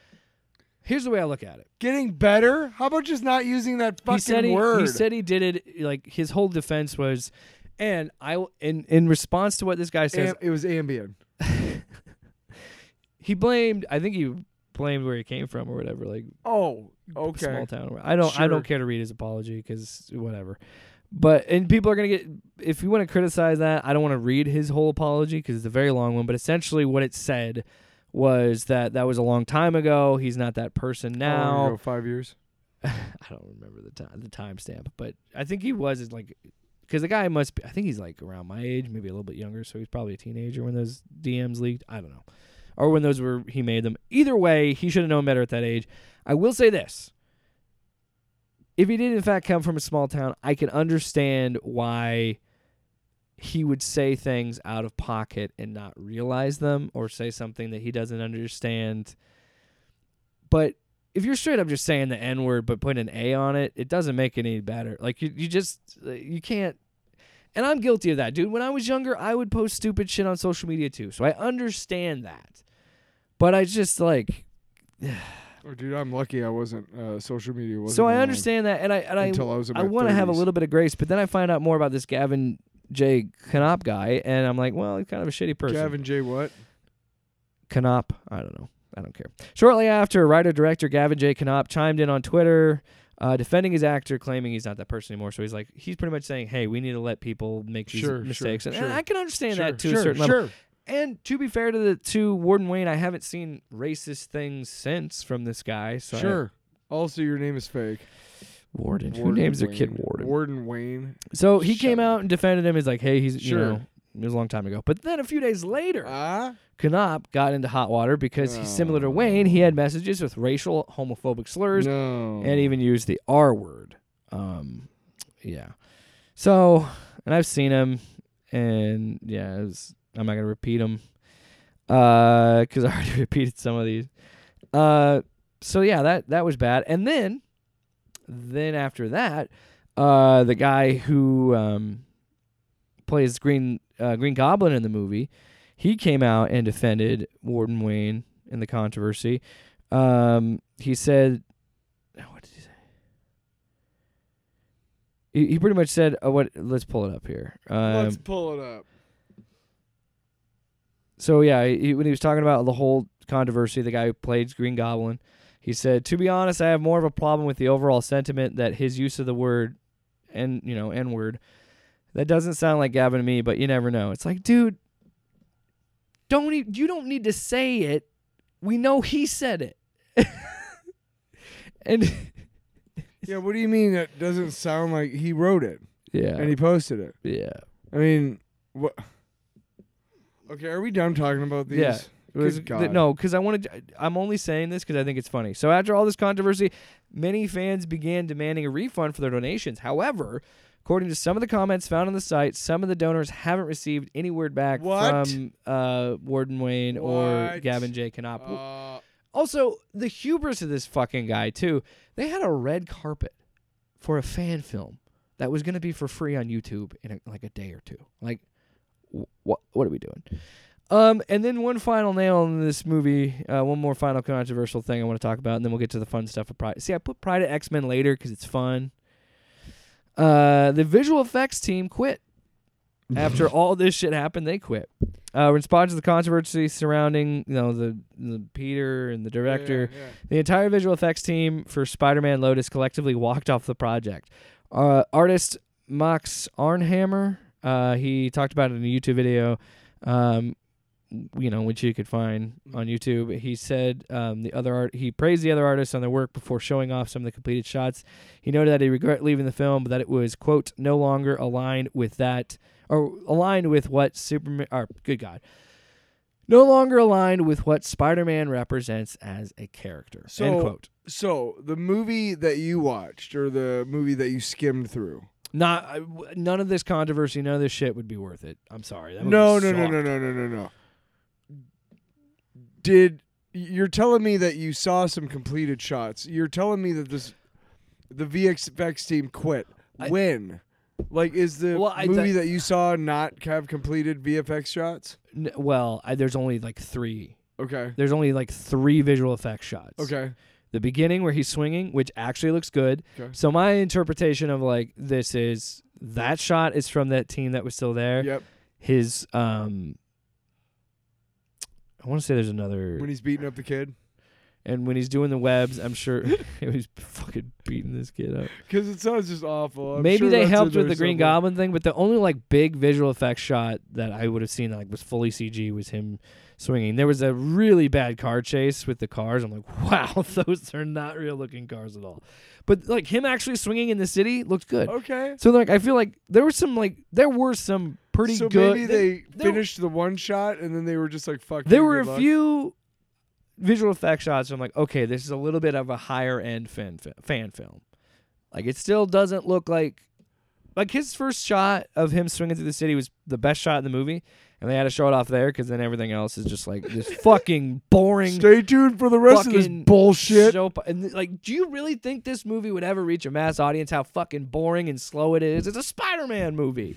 [SPEAKER 3] here's the way I look at it.
[SPEAKER 2] Getting better? How about just not using that fucking
[SPEAKER 3] he said he,
[SPEAKER 2] word?
[SPEAKER 3] he said he did it. Like his whole defense was, and I in in response to what this guy says,
[SPEAKER 2] Am- it was Ambien.
[SPEAKER 3] he blamed. I think he blamed where he came from or whatever. Like
[SPEAKER 2] Oh, okay.
[SPEAKER 3] small town. I don't. I don't care to read his apology because whatever. But and people are gonna get if you want to criticize that, I don't want to read his whole apology because it's a very long one. But essentially, what it said was that that was a long time ago. He's not that person now.
[SPEAKER 2] ago? five years.
[SPEAKER 3] I don't remember the time the timestamp, but I think he was like because the guy must be. I think he's like around my age, maybe a little bit younger. So he's probably a teenager when those DMs leaked. I don't know, or when those were he made them. Either way, he should have known better at that age. I will say this: if he did in fact come from a small town, I can understand why he would say things out of pocket and not realize them, or say something that he doesn't understand. But if you're straight up just saying the N word but putting an A on it, it doesn't make it any better. Like you, you just you can't. And I'm guilty of that, dude. When I was younger, I would post stupid shit on social media too, so I understand that. But I just like,
[SPEAKER 2] Oh, dude, I'm lucky I wasn't. Uh, social media wasn't.
[SPEAKER 3] so I understand that, and I and I
[SPEAKER 2] until I was
[SPEAKER 3] I want to have a little bit of grace, but then I find out more about this Gavin J. Konop guy, and I'm like, well, he's kind of a shitty person.
[SPEAKER 2] Gavin J. What?
[SPEAKER 3] Konop. I don't know. I don't care. Shortly after, writer director Gavin J. Konop chimed in on Twitter, uh, defending his actor, claiming he's not that person anymore. So he's like, he's pretty much saying, "Hey, we need to let people make these
[SPEAKER 2] Sure, sure,
[SPEAKER 3] mistakes," and, and
[SPEAKER 2] sure.
[SPEAKER 3] I can understand
[SPEAKER 2] Sure,
[SPEAKER 3] that to
[SPEAKER 2] sure,
[SPEAKER 3] a certain level.
[SPEAKER 2] Sure.
[SPEAKER 3] And to be fair to the to Warden Wayne, I haven't seen racist things since from this guy. So I-
[SPEAKER 2] Sure. Also, your name is fake.
[SPEAKER 3] Warden. Who
[SPEAKER 2] Warden
[SPEAKER 3] names their kid Warden?
[SPEAKER 2] Warden Wayne.
[SPEAKER 3] So he
[SPEAKER 2] Shut
[SPEAKER 3] came
[SPEAKER 2] up.
[SPEAKER 3] out and defended him. He's like, "Hey, he's you know." It was a long time ago. But then a few days later,
[SPEAKER 2] Ah.
[SPEAKER 3] Konop got into hot water because he's similar to Wayne. He had messages with racial, homophobic slurs,
[SPEAKER 2] No.
[SPEAKER 3] and even used the R word. Um, yeah. So, and I've seen him, and yeah, it was, I'm not gonna repeat them, uh, because I already repeated some of these. Uh, so yeah, that that was bad. And then, then after that, uh, the guy who um plays Green uh, Green Goblin in the movie, he came out and defended Warden Wayne in the controversy. Um, he said, what did he say? He, he pretty much said, uh, "What? Let's pull it up here." Um,
[SPEAKER 2] Let's pull it up.
[SPEAKER 3] So yeah, he, when he was talking about the whole controversy, the guy who played Green Goblin, he said, "To be honest, I have more of a problem with the overall sentiment that his use of the word, and you know, N word, that doesn't sound like Gavin to me, but you never know." It's like, dude, don't e- you don't need to say it. We know he said it, and
[SPEAKER 2] Yeah, what do you mean that doesn't sound like he wrote it
[SPEAKER 3] yeah,
[SPEAKER 2] and he posted it?
[SPEAKER 3] yeah,
[SPEAKER 2] I mean, what? Okay, are we done talking about these?
[SPEAKER 3] Yeah. It was-
[SPEAKER 2] Good
[SPEAKER 3] th- no, because I wanted. To, I'm only saying this because I think it's funny. So after all this controversy, many fans began demanding a refund for their donations. However, according to some of the comments found on the site, some of the donors haven't received any word back
[SPEAKER 2] What?
[SPEAKER 3] from uh, Warden Wayne or
[SPEAKER 2] What?
[SPEAKER 3] Gavin J. Konop.
[SPEAKER 2] Uh,
[SPEAKER 3] also, the hubris of this fucking guy too. They had a red carpet for a fan film that was going to be for free on YouTube in a, like a day or two. Like, what? What are we doing? Um, and then one final nail in this movie. Uh, one more final controversial thing I want to talk about, and then we'll get to the fun stuff of Pryde. See, I put Pryde of X Men later because it's fun. Uh, the visual effects team quit after all this shit happened. They quit. Uh, in response to the controversy surrounding, you know, the the Peter and the director,
[SPEAKER 2] yeah, yeah.
[SPEAKER 3] the entire visual effects team for Spider-Man Lotus collectively walked off the project. Uh, artist Max Arnhammer, uh, he talked about it in a YouTube video, um, you know, which you could find on YouTube. He said um, the other art, he praised the other artists on their work before showing off some of the completed shots. He noted that he regret leaving the film, but that it was quote no longer aligned with that or aligned with what Superman. Or good God. No longer aligned with what Spider-Man represents as a character. End
[SPEAKER 2] So-
[SPEAKER 3] quote.
[SPEAKER 2] So the movie that you watched, or the movie that you skimmed through?
[SPEAKER 3] Not I- none of this controversy, none of this shit would be worth it. I'm sorry. That
[SPEAKER 2] No, no, no, no, no, no, no, no. Did you're telling me that you saw some completed shots? You're telling me that this the VFX team quit.
[SPEAKER 3] I-
[SPEAKER 2] when? Like, is the
[SPEAKER 3] Well,
[SPEAKER 2] movie
[SPEAKER 3] that-
[SPEAKER 2] that you saw not have completed VFX shots?
[SPEAKER 3] N- well, I, there's only like three.
[SPEAKER 2] Okay.
[SPEAKER 3] There's only like three visual effects shots.
[SPEAKER 2] Okay.
[SPEAKER 3] The beginning where he's swinging, which actually looks good.
[SPEAKER 2] Okay.
[SPEAKER 3] So my interpretation of like this is that shot is from that team that was still there.
[SPEAKER 2] Yep.
[SPEAKER 3] His um, I want to say there's another.
[SPEAKER 2] When he's beating up the kid,
[SPEAKER 3] and when he's doing the webs, I'm sure he's fucking beating this kid up.
[SPEAKER 2] because it sounds just awful. I'm
[SPEAKER 3] Maybe
[SPEAKER 2] sure
[SPEAKER 3] they helped with the Green. Goblin thing, but the only like big visual effects shot that I would have seen like was fully CG was him swinging. There was a really bad car chase with the cars. I'm like, wow, those are not real looking cars at all. But like him actually swinging in the city looked good.
[SPEAKER 2] Okay.
[SPEAKER 3] So like I feel like there were some like there were some pretty
[SPEAKER 2] so
[SPEAKER 3] good.
[SPEAKER 2] maybe they
[SPEAKER 3] there-
[SPEAKER 2] finished the one shot and then they were just like, "Fuck."
[SPEAKER 3] There were a
[SPEAKER 2] luck.
[SPEAKER 3] few visual effect shots. I'm like, okay, this is a little bit of a higher end fan fan film. Like it still doesn't look like like his first shot of him swinging through the city was the best shot in the movie, and they had to show it off there because then everything else is just like this fucking boring.
[SPEAKER 2] Stay tuned for the rest of this
[SPEAKER 3] fucking
[SPEAKER 2] bullshit.
[SPEAKER 3] and like, do you really think this movie would ever reach a mass audience? How fucking boring and slow it is! It's a Spider-Man movie.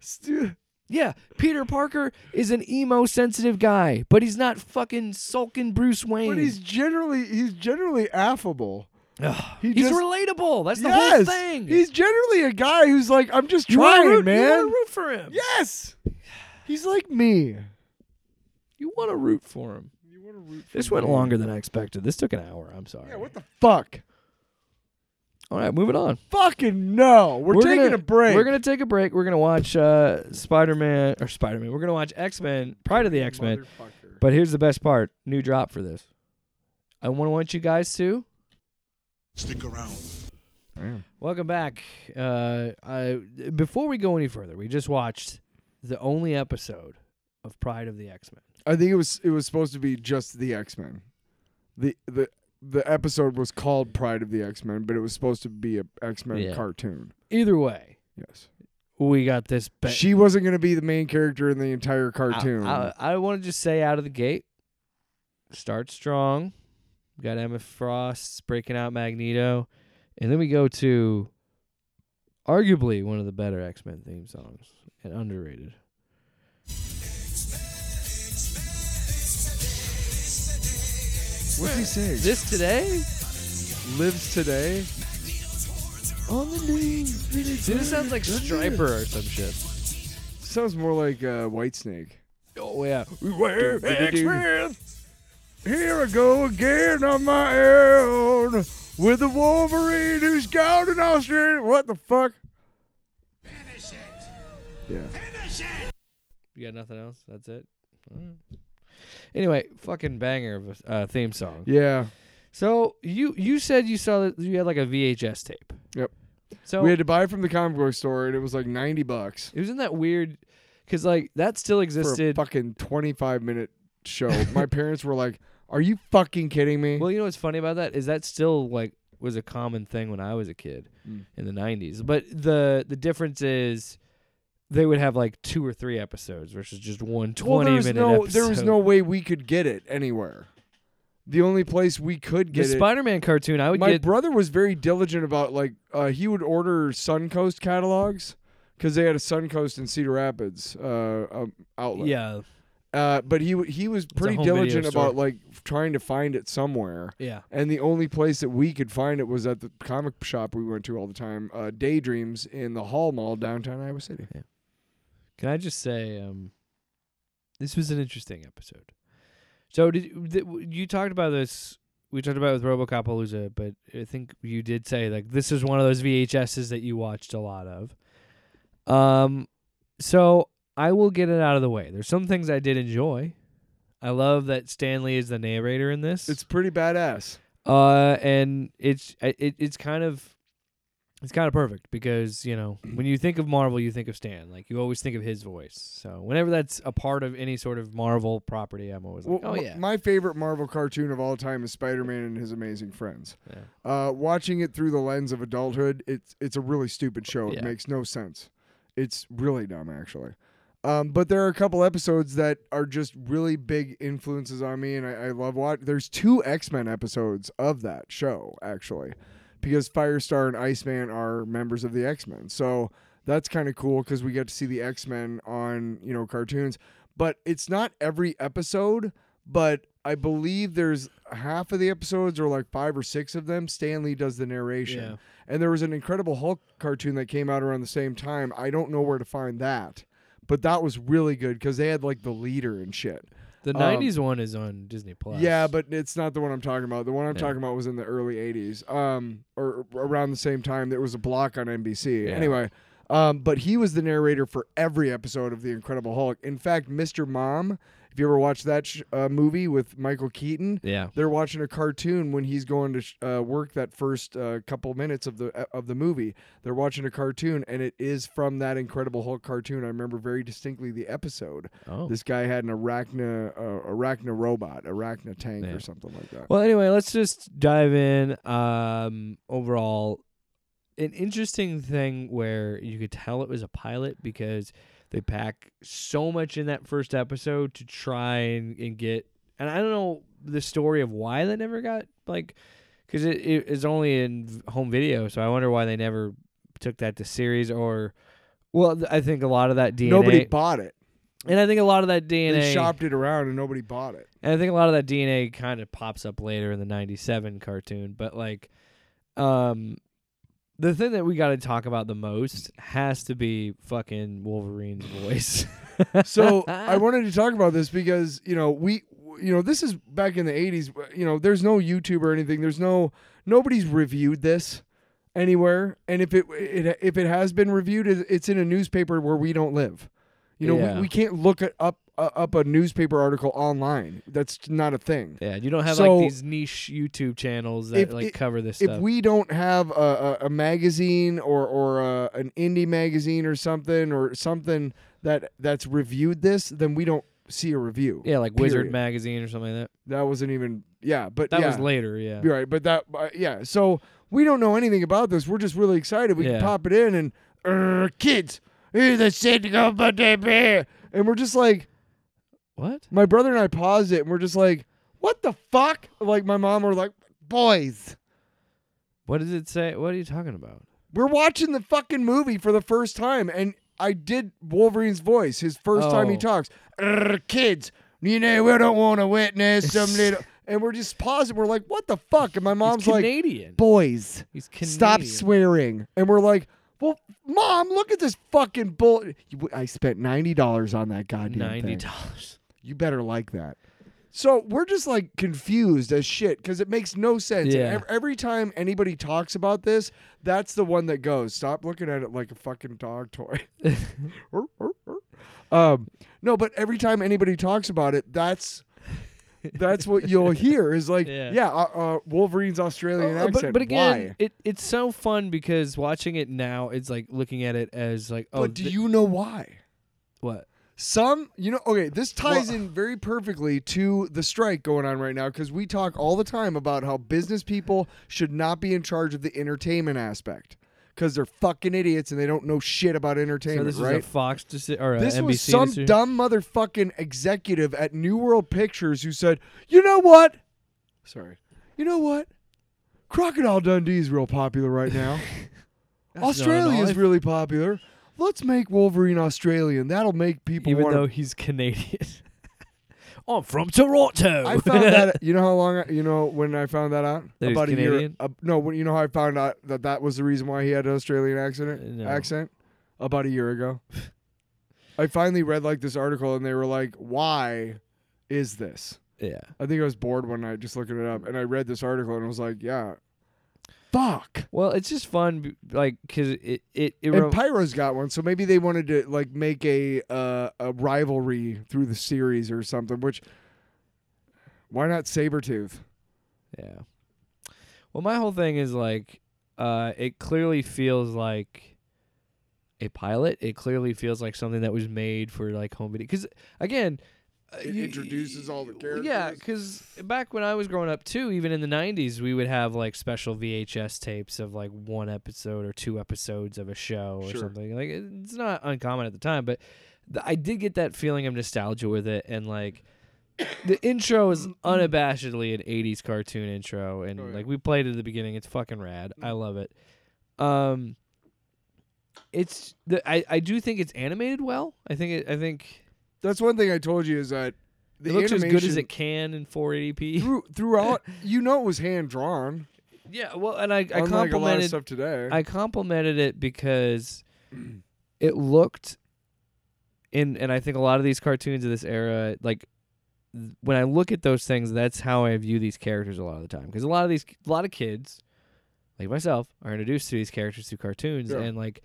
[SPEAKER 2] Stu-
[SPEAKER 3] Yeah, Peter Parker is an emo sensitive guy, but he's not fucking sulking Bruce Wayne.
[SPEAKER 2] But he's generally he's generally affable.
[SPEAKER 3] Ugh,
[SPEAKER 2] he
[SPEAKER 3] he's
[SPEAKER 2] just-
[SPEAKER 3] relatable. That's the
[SPEAKER 2] yes,
[SPEAKER 3] whole thing.
[SPEAKER 2] he's generally a guy who's like, I'm just
[SPEAKER 3] you wanna
[SPEAKER 2] trying,
[SPEAKER 3] root, You
[SPEAKER 2] man.
[SPEAKER 3] want to root for him.
[SPEAKER 2] Yes, he's like me.
[SPEAKER 3] You want to root for him.
[SPEAKER 2] You want to root for
[SPEAKER 3] This went
[SPEAKER 2] me.
[SPEAKER 3] longer than I expected. This took an hour. I'm sorry.
[SPEAKER 2] Yeah, what the fuck?
[SPEAKER 3] All right, moving on.
[SPEAKER 2] Fucking no. We're, taking
[SPEAKER 3] gonna,
[SPEAKER 2] a break.
[SPEAKER 3] We're gonna take a break. We're gonna watch uh, Spider Man or Spider Man. We're gonna watch X Men, Pryde of the X Men.
[SPEAKER 2] Motherfucker.
[SPEAKER 3] But here's the best part: new drop for this. I want to want you guys to
[SPEAKER 5] Stick around.
[SPEAKER 2] Damn.
[SPEAKER 3] welcome back. Uh, I before we go any further, we just watched the only episode of Pryde of the X Men.
[SPEAKER 2] I think it was it was supposed to be just the X Men. The the the episode was called Pryde of the X Men, but it was supposed to be a X Men
[SPEAKER 3] Yeah.
[SPEAKER 2] cartoon.
[SPEAKER 3] Either way,
[SPEAKER 2] Yes.
[SPEAKER 3] we got this. Ba-
[SPEAKER 2] she wasn't going to be the main character in the entire
[SPEAKER 3] I-
[SPEAKER 2] cartoon.
[SPEAKER 3] I, I, want to just say out of the gate, start strong. We got Emma Frost breaking out Magneto, and then we go to arguably one of the better X Men theme songs and underrated.
[SPEAKER 2] What's he say?
[SPEAKER 3] This today?
[SPEAKER 2] lives today. On the news.
[SPEAKER 3] See, this sounds like Stryper or some shit.
[SPEAKER 2] Sounds more like uh, Whitesnake.
[SPEAKER 3] Oh yeah,
[SPEAKER 2] Beware, X-Men. Here I go again on my own with the Wolverine who's gone in Australia. What the fuck? Finish it. Yeah. Finish it.
[SPEAKER 3] You got nothing else? That's it. Alright. Anyway, fucking banger of a uh, theme song.
[SPEAKER 2] Yeah.
[SPEAKER 3] So you you said you saw that you had like a VHS tape.
[SPEAKER 2] Yep.
[SPEAKER 3] So
[SPEAKER 2] we had to buy it from the comic book store and it was like 90 bucks
[SPEAKER 3] it wasn't that weird because like that still
[SPEAKER 2] for a
[SPEAKER 3] existed.
[SPEAKER 2] fucking 25 minute show. my parents were like, Are you fucking kidding me?
[SPEAKER 3] well, you know what's funny about that is that still like was a common thing when I was a kid
[SPEAKER 2] Mm.
[SPEAKER 3] in the '90s. But the the difference is they would have like two or three episodes versus just one 20
[SPEAKER 2] well, there was
[SPEAKER 3] minute
[SPEAKER 2] no,
[SPEAKER 3] episode.
[SPEAKER 2] there was no way we could get it anywhere. The only place we could
[SPEAKER 3] the
[SPEAKER 2] get it
[SPEAKER 3] Spider-Man cartoon. I would
[SPEAKER 2] my
[SPEAKER 3] get
[SPEAKER 2] brother was very diligent about like uh, he would order Suncoast catalogs because they had a Suncoast in Cedar Rapids uh, um, outlet.
[SPEAKER 3] yeah
[SPEAKER 2] Uh, but he he was pretty
[SPEAKER 3] home video
[SPEAKER 2] diligent
[SPEAKER 3] store.
[SPEAKER 2] about like trying to find it somewhere.
[SPEAKER 3] yeah
[SPEAKER 2] And the only place that we could find it was at the comic shop we went to all the time, uh, Daydreams in the Hall Mall downtown Iowa City.
[SPEAKER 3] Can I just say, um, this was an interesting episode. So did th- you talked about this? We talked about it with RoboCop Palooza, but I think you did say like this is one of those VHSs that you watched a lot of. Um, so I will get it out of the way. There's some things I did enjoy. I love that Stan Lee is the narrator in this.
[SPEAKER 2] It's pretty badass.
[SPEAKER 3] Uh, and it's it, it's kind of it's kind of perfect because you know when you think of Marvel, you think of Stan. Like you always think of his voice. So whenever that's a part of any sort of Marvel property, I'm always like,
[SPEAKER 2] Well,
[SPEAKER 3] oh yeah,
[SPEAKER 2] My favorite Marvel cartoon of all time is Spider-Man and His Amazing Friends.
[SPEAKER 3] yeah.
[SPEAKER 2] Uh, watching it through the lens of adulthood, it's it's a really stupid show. It
[SPEAKER 3] Yeah.
[SPEAKER 2] makes no sense. It's really dumb, actually. Um, but there are a couple episodes that are just really big influences on me, and I, I love watching. There's two X Men episodes of that show, actually, because Firestar and Iceman are members of the X Men. So that's kind of cool because we get to see the X Men on you know cartoons. But it's not every episode. But I believe there's half of the episodes, or like five or six of them. Stan Lee does the narration.
[SPEAKER 3] Yeah.
[SPEAKER 2] And there was an Incredible Hulk cartoon that came out around the same time. I don't know where to find that, but that was really good because they had like the leader and shit.
[SPEAKER 3] The
[SPEAKER 2] Um,
[SPEAKER 3] '90s one is on Disney Plus.
[SPEAKER 2] Yeah, but it's not the one I'm talking about. The one I'm
[SPEAKER 3] Yeah.
[SPEAKER 2] talking about was in the early '80s, um, or around the same time. There was a block on NBC.
[SPEAKER 3] Yeah.
[SPEAKER 2] Anyway, Um, but he was the narrator for every episode of The Incredible Hulk. In fact, Mr. Mom, if you ever watched that sh- uh, movie with Michael Keaton,
[SPEAKER 3] Yeah.
[SPEAKER 2] they're watching a cartoon when he's going to sh- uh, work that first uh, couple minutes of the uh, of the movie. They're watching a cartoon, and it is from that Incredible Hulk cartoon. I remember very distinctly the episode.
[SPEAKER 3] Oh.
[SPEAKER 2] This guy had an arachna uh, arachna robot, arachna tank,
[SPEAKER 3] Yeah.
[SPEAKER 2] or something like that.
[SPEAKER 3] Well, anyway, let's just dive in. Um, overall, an interesting thing where you could tell it was a pilot because they pack so much in that first episode to try and, and get. And I don't know the story of why that never got like, because it, it is only in v- home video, so I wonder why they never took that to series or. Well, I think a lot of that DNA,
[SPEAKER 2] Nobody bought it.
[SPEAKER 3] and I think a lot of that DNA,
[SPEAKER 2] They shopped it around, and nobody bought it.
[SPEAKER 3] and I think a lot of that DNA kind of pops up later in the 97 cartoon, but like um the thing that we got to talk about the most has to be fucking Wolverine's voice.
[SPEAKER 2] So I wanted to talk about this because you know we you know this is back in the 80s you know there's no YouTube or anything. There's no nobody's reviewed this anywhere. And if it, it if it has been reviewed it's in a newspaper where we don't live you know
[SPEAKER 3] Yeah.
[SPEAKER 2] we, we can't look it up uh, up a newspaper article online that's not a thing
[SPEAKER 3] yeah, you don't have
[SPEAKER 2] So-
[SPEAKER 3] like these niche YouTube channels that
[SPEAKER 2] If
[SPEAKER 3] like
[SPEAKER 2] it-
[SPEAKER 3] cover this stuff.
[SPEAKER 2] if
[SPEAKER 3] stuff.
[SPEAKER 2] we don't have a, a, a magazine or or a, an indie magazine or something or something that that's reviewed this then we don't see a review
[SPEAKER 3] yeah, like Wizard magazine or something like that.
[SPEAKER 2] That wasn't even yeah, but
[SPEAKER 3] That
[SPEAKER 2] yeah,
[SPEAKER 3] was later, yeah.
[SPEAKER 2] You're right, but that uh, yeah. So we don't know anything about this. We're just really excited. We
[SPEAKER 3] Yeah.
[SPEAKER 2] can pop it in and uh, kids, the shit go but they bear. And we're just like,
[SPEAKER 3] What?
[SPEAKER 2] my brother and I paused it, and we're just like, what the fuck? Like my mom were like, boys,
[SPEAKER 3] What does it say? What are you talking about?
[SPEAKER 2] we're watching the fucking movie for the first time, and I did Wolverine's voice, his first time he
[SPEAKER 3] Oh.
[SPEAKER 2] talks. "Uh, kids, you know we don't want to witness some little. And we're just pausing. We're like, what the fuck? And my mom's
[SPEAKER 3] He's
[SPEAKER 2] like,
[SPEAKER 3] Canadian.
[SPEAKER 2] boys,
[SPEAKER 3] He's Canadian.
[SPEAKER 2] stop swearing. And we're like, well, mom, look at this fucking bull. You- I spent ninety dollars on that goddamn
[SPEAKER 3] Ninety
[SPEAKER 2] thing.
[SPEAKER 3] dollars.
[SPEAKER 2] You better like that. So we're just like confused as shit because it makes no sense.
[SPEAKER 3] Yeah.
[SPEAKER 2] Ev- Every time anybody talks about this, that's the one that goes. Stop looking at it like a fucking dog toy. um, no, but every time anybody talks about it, that's that's what you'll hear is like,
[SPEAKER 3] Yeah.
[SPEAKER 2] yeah, uh, uh, Wolverine's Australian
[SPEAKER 3] Uh,
[SPEAKER 2] accent.
[SPEAKER 3] But, but again,
[SPEAKER 2] Why?
[SPEAKER 3] it it's so fun because watching it now, it's like looking at it as like, oh,
[SPEAKER 2] but do
[SPEAKER 3] th-
[SPEAKER 2] you know why?
[SPEAKER 3] what?
[SPEAKER 2] Some, you know, okay, this ties
[SPEAKER 3] Well-
[SPEAKER 2] in very perfectly to the strike going on right now because we talk all the time about how business people should not be in charge of the entertainment aspect because they're fucking idiots and they don't know shit about
[SPEAKER 3] So
[SPEAKER 2] entertainment,
[SPEAKER 3] this
[SPEAKER 2] right?
[SPEAKER 3] is a Fox deci- or a
[SPEAKER 2] this
[SPEAKER 3] NBC
[SPEAKER 2] was some
[SPEAKER 3] decision?
[SPEAKER 2] dumb motherfucking executive at New World Pictures who said, "You know what? Sorry, you know what? Crocodile Dundee is real popular right now. Australia is really popular. Let's make Wolverine Australian. That'll make people
[SPEAKER 3] even
[SPEAKER 2] wanna
[SPEAKER 3] though he's Canadian. I'm from Toronto.
[SPEAKER 2] I found that. You know how long? I, you know when I found that out?
[SPEAKER 3] That
[SPEAKER 2] About a year. Uh, no, when, you know how I found out that that was the reason why he had an Australian accent.
[SPEAKER 3] No.
[SPEAKER 2] Accent. About a year ago. I finally read like this article, and they were like, "Why is this?"
[SPEAKER 3] yeah.
[SPEAKER 2] I think I was bored one night just looking it up, and I read this article, and I was like, "Yeah, fuck."
[SPEAKER 3] Well, it's just fun, like, cause it it, it
[SPEAKER 2] And Pyro's got one, so maybe they wanted to like make a uh, a rivalry through the series or something. Which, why not Sabretooth?
[SPEAKER 3] Yeah. Well, my whole thing is like, uh, it clearly feels like a pilot. It clearly feels like something that was made for like home video. Because again,
[SPEAKER 2] It introduces all the characters.
[SPEAKER 3] Yeah, because back when I was growing up too, even in the '90s, we would have like special VHS tapes of like one episode or two episodes of a show or
[SPEAKER 2] Sure.
[SPEAKER 3] something. Like it's not uncommon at the time, but th- I did get that feeling of nostalgia with it, and like the intro is unabashedly an 80s cartoon intro and
[SPEAKER 2] Oh, yeah.
[SPEAKER 3] like we played it at the beginning it's fucking rad i love it um it's the i i do think it's animated well i think it i think
[SPEAKER 2] That's one thing I told you is that the
[SPEAKER 3] it looks as good as it can in 480p
[SPEAKER 2] through, throughout. you know, it was hand drawn.
[SPEAKER 3] yeah well and i i
[SPEAKER 2] Unlike a lot of
[SPEAKER 3] complimented
[SPEAKER 2] stuff today.
[SPEAKER 3] I complimented it because it looked in and I think a lot of these cartoons of this era like when I look at those things that's how I view these characters a lot of the time because a lot of these a lot of kids like myself are introduced to these characters through cartoons
[SPEAKER 2] Yeah.
[SPEAKER 3] and like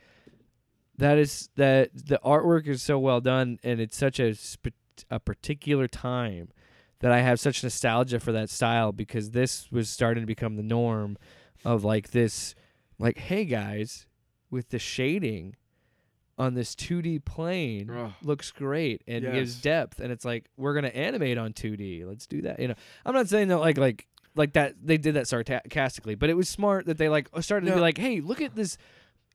[SPEAKER 3] that is that the artwork is so well done and it's such a sp- a particular time that I have such nostalgia for that style because this was starting to become the norm of like this like hey guys with the shading on this 2D plane
[SPEAKER 2] Ugh.
[SPEAKER 3] looks great and gives depth and it's like we're going to animate on 2D let's do that you know? I'm not saying that like like like that they did that sarcastically but it was smart that they like started to be like hey look at this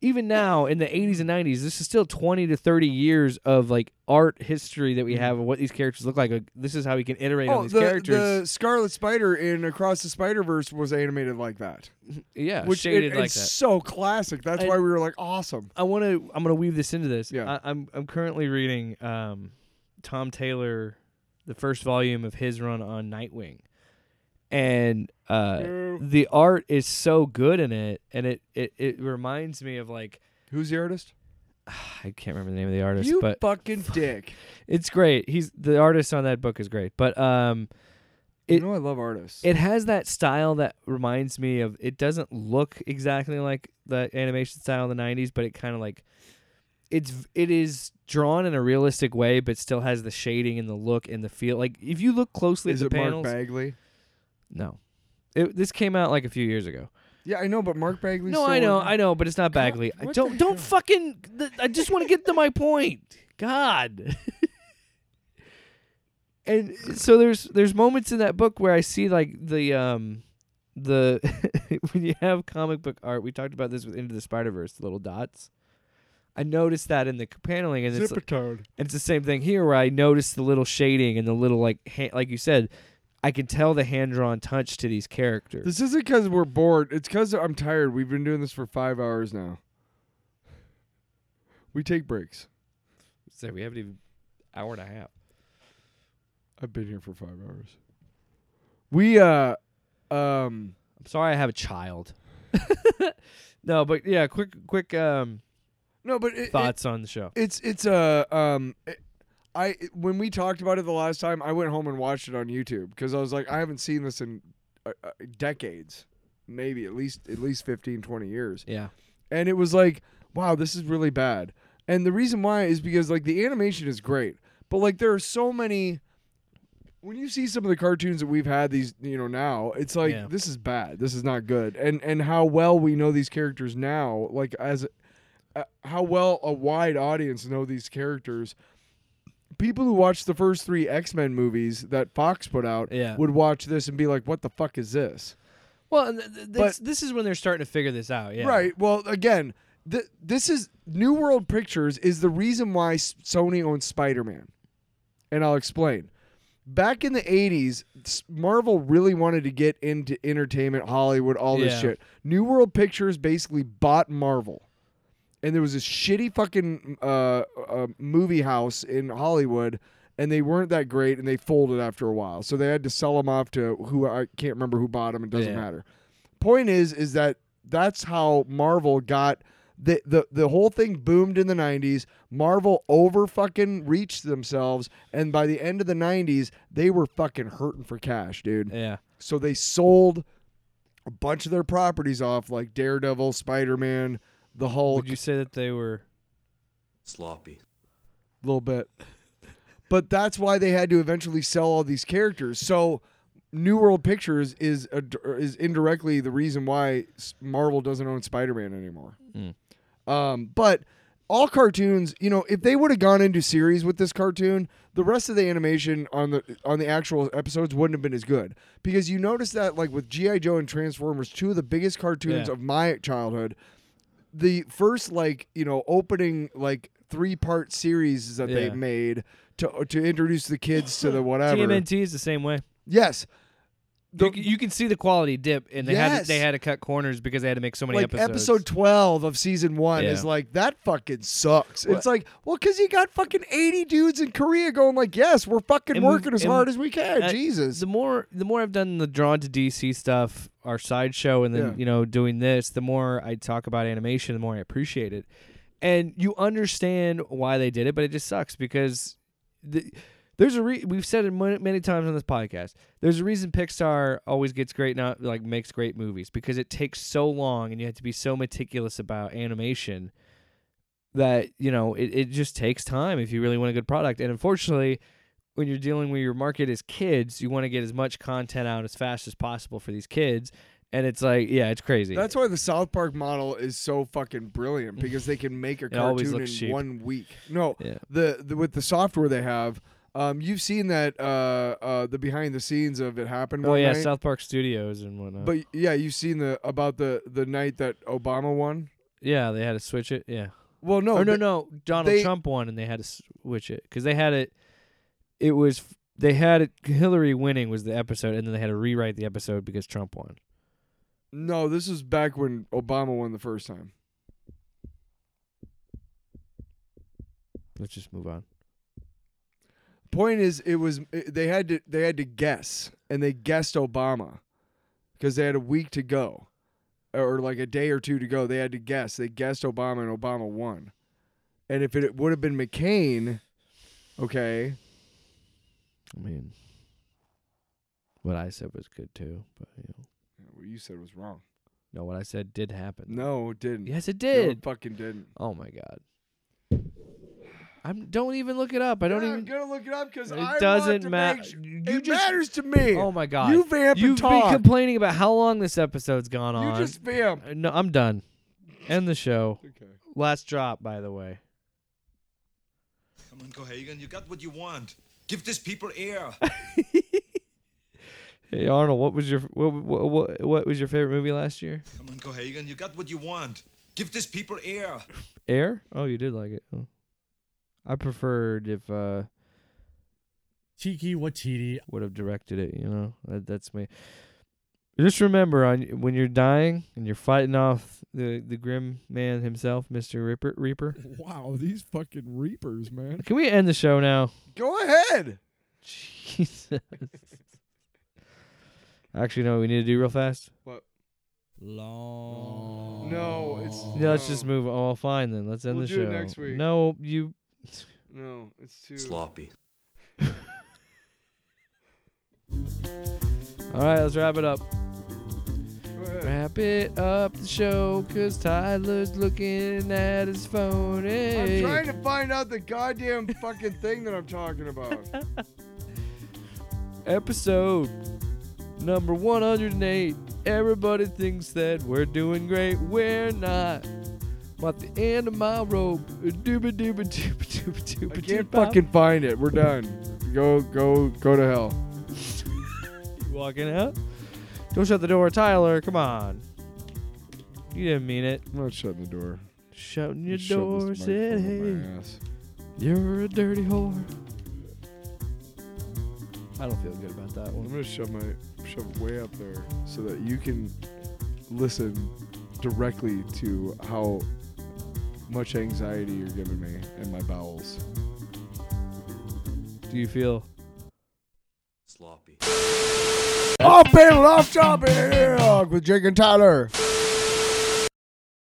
[SPEAKER 3] even now in the 80s and 90s this is still 20 to 30 years of like art history that we have of what these characters look like Like, this is how we can iterate on
[SPEAKER 2] Oh,
[SPEAKER 3] these
[SPEAKER 2] the,
[SPEAKER 3] characters
[SPEAKER 2] the Scarlet Spider in Across the Spider Verse was animated like that,
[SPEAKER 3] yeah
[SPEAKER 2] which
[SPEAKER 3] shaded
[SPEAKER 2] it-
[SPEAKER 3] like
[SPEAKER 2] it's
[SPEAKER 3] that
[SPEAKER 2] so classic. That's
[SPEAKER 3] And-
[SPEAKER 2] why we were like, awesome.
[SPEAKER 3] I want to. I'm going to weave this into this.
[SPEAKER 2] Yeah.
[SPEAKER 3] I, I'm I'm currently reading um, Tom Taylor, the first volume of his run on Nightwing, and uh, the art is so good in it, and it, it it reminds me of like
[SPEAKER 2] Who's the artist?
[SPEAKER 3] I can't remember the name of the artist,
[SPEAKER 2] you
[SPEAKER 3] but
[SPEAKER 2] fucking dick.
[SPEAKER 3] it's great. He's the artist on that book is great, but um,
[SPEAKER 2] you know I love artists.
[SPEAKER 3] it has that style that reminds me of. It doesn't look exactly like the animation style in the '90s, but it kind of like it's it is drawn in a realistic way, but still has the shading and the look and the feel. Like if you look closely
[SPEAKER 2] Is
[SPEAKER 3] at
[SPEAKER 2] it
[SPEAKER 3] the panels,
[SPEAKER 2] Mark Bagley?
[SPEAKER 3] No, it, this came out like a few years ago.
[SPEAKER 2] Yeah, I know, but Mark Bagley.
[SPEAKER 3] no, I know, I know, but it's not Bagley. I
[SPEAKER 2] what
[SPEAKER 3] don't
[SPEAKER 2] the
[SPEAKER 3] don't
[SPEAKER 2] hell?
[SPEAKER 3] fucking. th- I just want to get to my point. God. and so there's there's moments in that book where I see like the um the when you have comic book art. We talked about this with Into the Spider Verse, the little dots. I noticed that in the paneling, and it's
[SPEAKER 2] Zip-A-Tone.
[SPEAKER 3] and it's the same thing here where I notice the little shading and the little like ha- like you said, I can tell the hand drawn touch to these characters.
[SPEAKER 2] This isn't because we're bored. It's because I'm tired. We've been doing this for five hours now. We take breaks.
[SPEAKER 3] so we haven't even hour and a half.
[SPEAKER 2] I've been here for five hours. We uh, um,
[SPEAKER 3] I'm sorry I have a child. no, but yeah, quick quick um
[SPEAKER 2] no, but it, it-
[SPEAKER 3] thoughts on the show.
[SPEAKER 2] it's it's uh, um, it- I when we talked about it the last time, I went home and watched it on YouTube because I was like, I haven't seen this in uh, uh, decades, maybe at least at least 15, 20 years.
[SPEAKER 3] Yeah.
[SPEAKER 2] and it was like, wow, this is really bad. And the reason why is because like the animation is great, but like there are so many. When you see some of the cartoons that we've had these, you know, now it's like
[SPEAKER 3] Yeah.
[SPEAKER 2] this is bad. This is not good. And and how well we know these characters now, like as uh, how well a wide audience know these characters. People who watched the first three X Men movies that Fox put out
[SPEAKER 3] Yeah.
[SPEAKER 2] would watch this and be like, "What the fuck is this?"
[SPEAKER 3] Well, and th- this, this is when they're starting to figure this out. Yeah.
[SPEAKER 2] Right. Well, again, th- this is New World Pictures is the reason why S- Sony owns Spider-Man. And I'll explain. Back in the 80s, s- Marvel really wanted to get into entertainment, Hollywood, all this
[SPEAKER 3] Yeah.
[SPEAKER 2] shit. New World Pictures basically bought Marvel. And there was this shitty fucking uh, uh, movie house in Hollywood, and they weren't that great, and they folded after a while. So they had to sell them off to who I can't remember who bought them. It doesn't
[SPEAKER 3] Yeah.
[SPEAKER 2] matter. Point is, is that that's how Marvel got the the the whole thing boomed in the '90s. Marvel over fucking reached themselves, and by the end of the '90s, they were fucking hurting for cash, dude.
[SPEAKER 3] Yeah.
[SPEAKER 2] So they sold a bunch of their properties off, like Daredevil, Spider Man, the Hulk,
[SPEAKER 3] Would you say that they were?
[SPEAKER 6] Sloppy.
[SPEAKER 2] a little bit. But that's why they had to eventually sell all these characters. So New World Pictures is a, is indirectly the reason why Marvel doesn't own Spider-Man anymore.
[SPEAKER 3] Mm.
[SPEAKER 2] Um, but all cartoons, you know, if they would have gone into series with this cartoon, the rest of the animation on the on the actual episodes wouldn't have been as good. Because you notice that like with GI Joe and Transformers, two of the biggest cartoons
[SPEAKER 3] Yeah.
[SPEAKER 2] of my childhood, the first like you know opening like three part series that they made to to introduce the kids to the whatever.
[SPEAKER 3] TMNT is the same way.
[SPEAKER 2] Yes,
[SPEAKER 3] You, you can see the quality dip, and they had to, they had to cut corners because they had to make so many
[SPEAKER 2] like
[SPEAKER 3] episodes.
[SPEAKER 2] episode twelve of season one
[SPEAKER 3] Yeah.
[SPEAKER 2] is like that fucking sucks.
[SPEAKER 3] Well-
[SPEAKER 2] it's like well, because you got fucking eighty dudes in Korea going like, yes, we're fucking
[SPEAKER 3] And
[SPEAKER 2] working as
[SPEAKER 3] and
[SPEAKER 2] hard as we can.
[SPEAKER 3] uh,
[SPEAKER 2] Jesus,
[SPEAKER 3] the more the more I've done the drawn to DC stuff, our sideshow, and then
[SPEAKER 2] Yeah.
[SPEAKER 3] you know doing this, the more I talk about animation, the more I appreciate it, and you understand why they did it, but it just sucks because the, there's a re- we've said it many, many times on this podcast. There's a reason Pixar always gets great, not like makes great movies because it takes so long, and you have to be so meticulous about animation. that you know it, it just takes time if you really want a good product and unfortunately when you're dealing with your market as kids you want to get as much content out as fast as possible for these kids and it's like yeah it's crazy
[SPEAKER 2] That's why the South Park model is so fucking brilliant because they can make a
[SPEAKER 3] It always
[SPEAKER 2] cartoon in
[SPEAKER 3] looks cheap.
[SPEAKER 2] one week. No,
[SPEAKER 3] yeah
[SPEAKER 2] the, the with the software they have, um, you've seen that uh, uh, the behind the scenes of it happened. one
[SPEAKER 3] yeah
[SPEAKER 2] night.
[SPEAKER 3] south park studios and whatnot
[SPEAKER 2] But yeah, you've seen the about the the night that Obama won.
[SPEAKER 3] yeah they had to switch it yeah
[SPEAKER 2] Well, no,
[SPEAKER 3] or no
[SPEAKER 2] th-
[SPEAKER 3] no donald
[SPEAKER 2] they-
[SPEAKER 3] trump won and they had to switch it because they had it it was they had it hillary winning was the episode and then they had to rewrite the episode because trump won
[SPEAKER 2] no. This is back when Obama won the first time.
[SPEAKER 3] let's just move on
[SPEAKER 2] Point is, it was it, they had to they had to guess, and they guessed Obama because they had a week to go, or like a day or two to go. They had to guess. They guessed Obama, and Obama won. And if it would have been McCain, okay,
[SPEAKER 3] i mean what i said was good too but you know
[SPEAKER 2] what you said was wrong.
[SPEAKER 3] no what i said did happen
[SPEAKER 2] No, it didn't.
[SPEAKER 3] yes it
[SPEAKER 2] No, it
[SPEAKER 3] did
[SPEAKER 2] fucking didn't.
[SPEAKER 3] Oh my god. I'm don't even look it up. I don't
[SPEAKER 2] Yeah,
[SPEAKER 3] even
[SPEAKER 2] I'm gonna look it up because
[SPEAKER 3] It
[SPEAKER 2] I
[SPEAKER 3] doesn't
[SPEAKER 2] want
[SPEAKER 3] matter.
[SPEAKER 2] make sh-
[SPEAKER 3] You
[SPEAKER 2] it
[SPEAKER 3] just-
[SPEAKER 2] matters to me.
[SPEAKER 3] Oh my god.
[SPEAKER 2] You vamp and
[SPEAKER 3] You've been
[SPEAKER 2] talk.
[SPEAKER 3] complaining about how long this episode's gone on.
[SPEAKER 2] you just vamp.
[SPEAKER 3] Uh, no, I'm done. End the show.
[SPEAKER 2] Okay.
[SPEAKER 3] Last drop, by the way.
[SPEAKER 5] Come on, Cohaagen, you got what you want. Give these people air.
[SPEAKER 3] Hey Arnold, what was your what, what, what, what was your favorite movie last year?
[SPEAKER 5] Come on, Cohaagen, you got what you want. Give these people air.
[SPEAKER 3] Air? Oh, you did like it. Oh. I preferred if uh
[SPEAKER 7] Cheeky Waititi.
[SPEAKER 3] would have directed it. You know, that, that's me. Just remember, on when you're dying and you're fighting off the the grim man himself, Mister Reaper. Reaper.
[SPEAKER 4] Wow, these fucking reapers, man.
[SPEAKER 3] Can we end the show now?
[SPEAKER 2] Go ahead.
[SPEAKER 3] Jesus. Actually, no. We need to do real fast. What?
[SPEAKER 7] Long.
[SPEAKER 2] No, it's
[SPEAKER 3] Yeah, let's just move. Oh, fine then. Let's end
[SPEAKER 2] We'll
[SPEAKER 3] the
[SPEAKER 2] do it
[SPEAKER 3] show.
[SPEAKER 2] next week.
[SPEAKER 3] No, you.
[SPEAKER 2] No, it's too
[SPEAKER 6] Sloppy.
[SPEAKER 3] All right, let's wrap it up. Wrap it up the show, cause Tyler's looking at his phone. Hey.
[SPEAKER 2] I'm eh? trying to find out the goddamn fucking thing that I'm talking about.
[SPEAKER 3] episode number 108. Everybody thinks that we're doing great. We're not. I'm at the end of my rope. Dooba dooba dooba dooba dooba
[SPEAKER 2] I can't
[SPEAKER 3] dooba.
[SPEAKER 2] fucking find it. We're done. Go, go, go to hell.
[SPEAKER 3] You walking out. Don't shut the door, Tyler. Come on. You didn't mean it.
[SPEAKER 2] I'm not shutting the door.
[SPEAKER 3] Shutting your door, said, hey, you're a dirty whore. I don't feel good about that one.
[SPEAKER 2] I'm gonna shove my shove way up there so that you can listen directly to how much anxiety you're giving me in my bowels.
[SPEAKER 3] Do you feel
[SPEAKER 6] Sloppy.
[SPEAKER 2] Up and off topic with Jake and Tyler.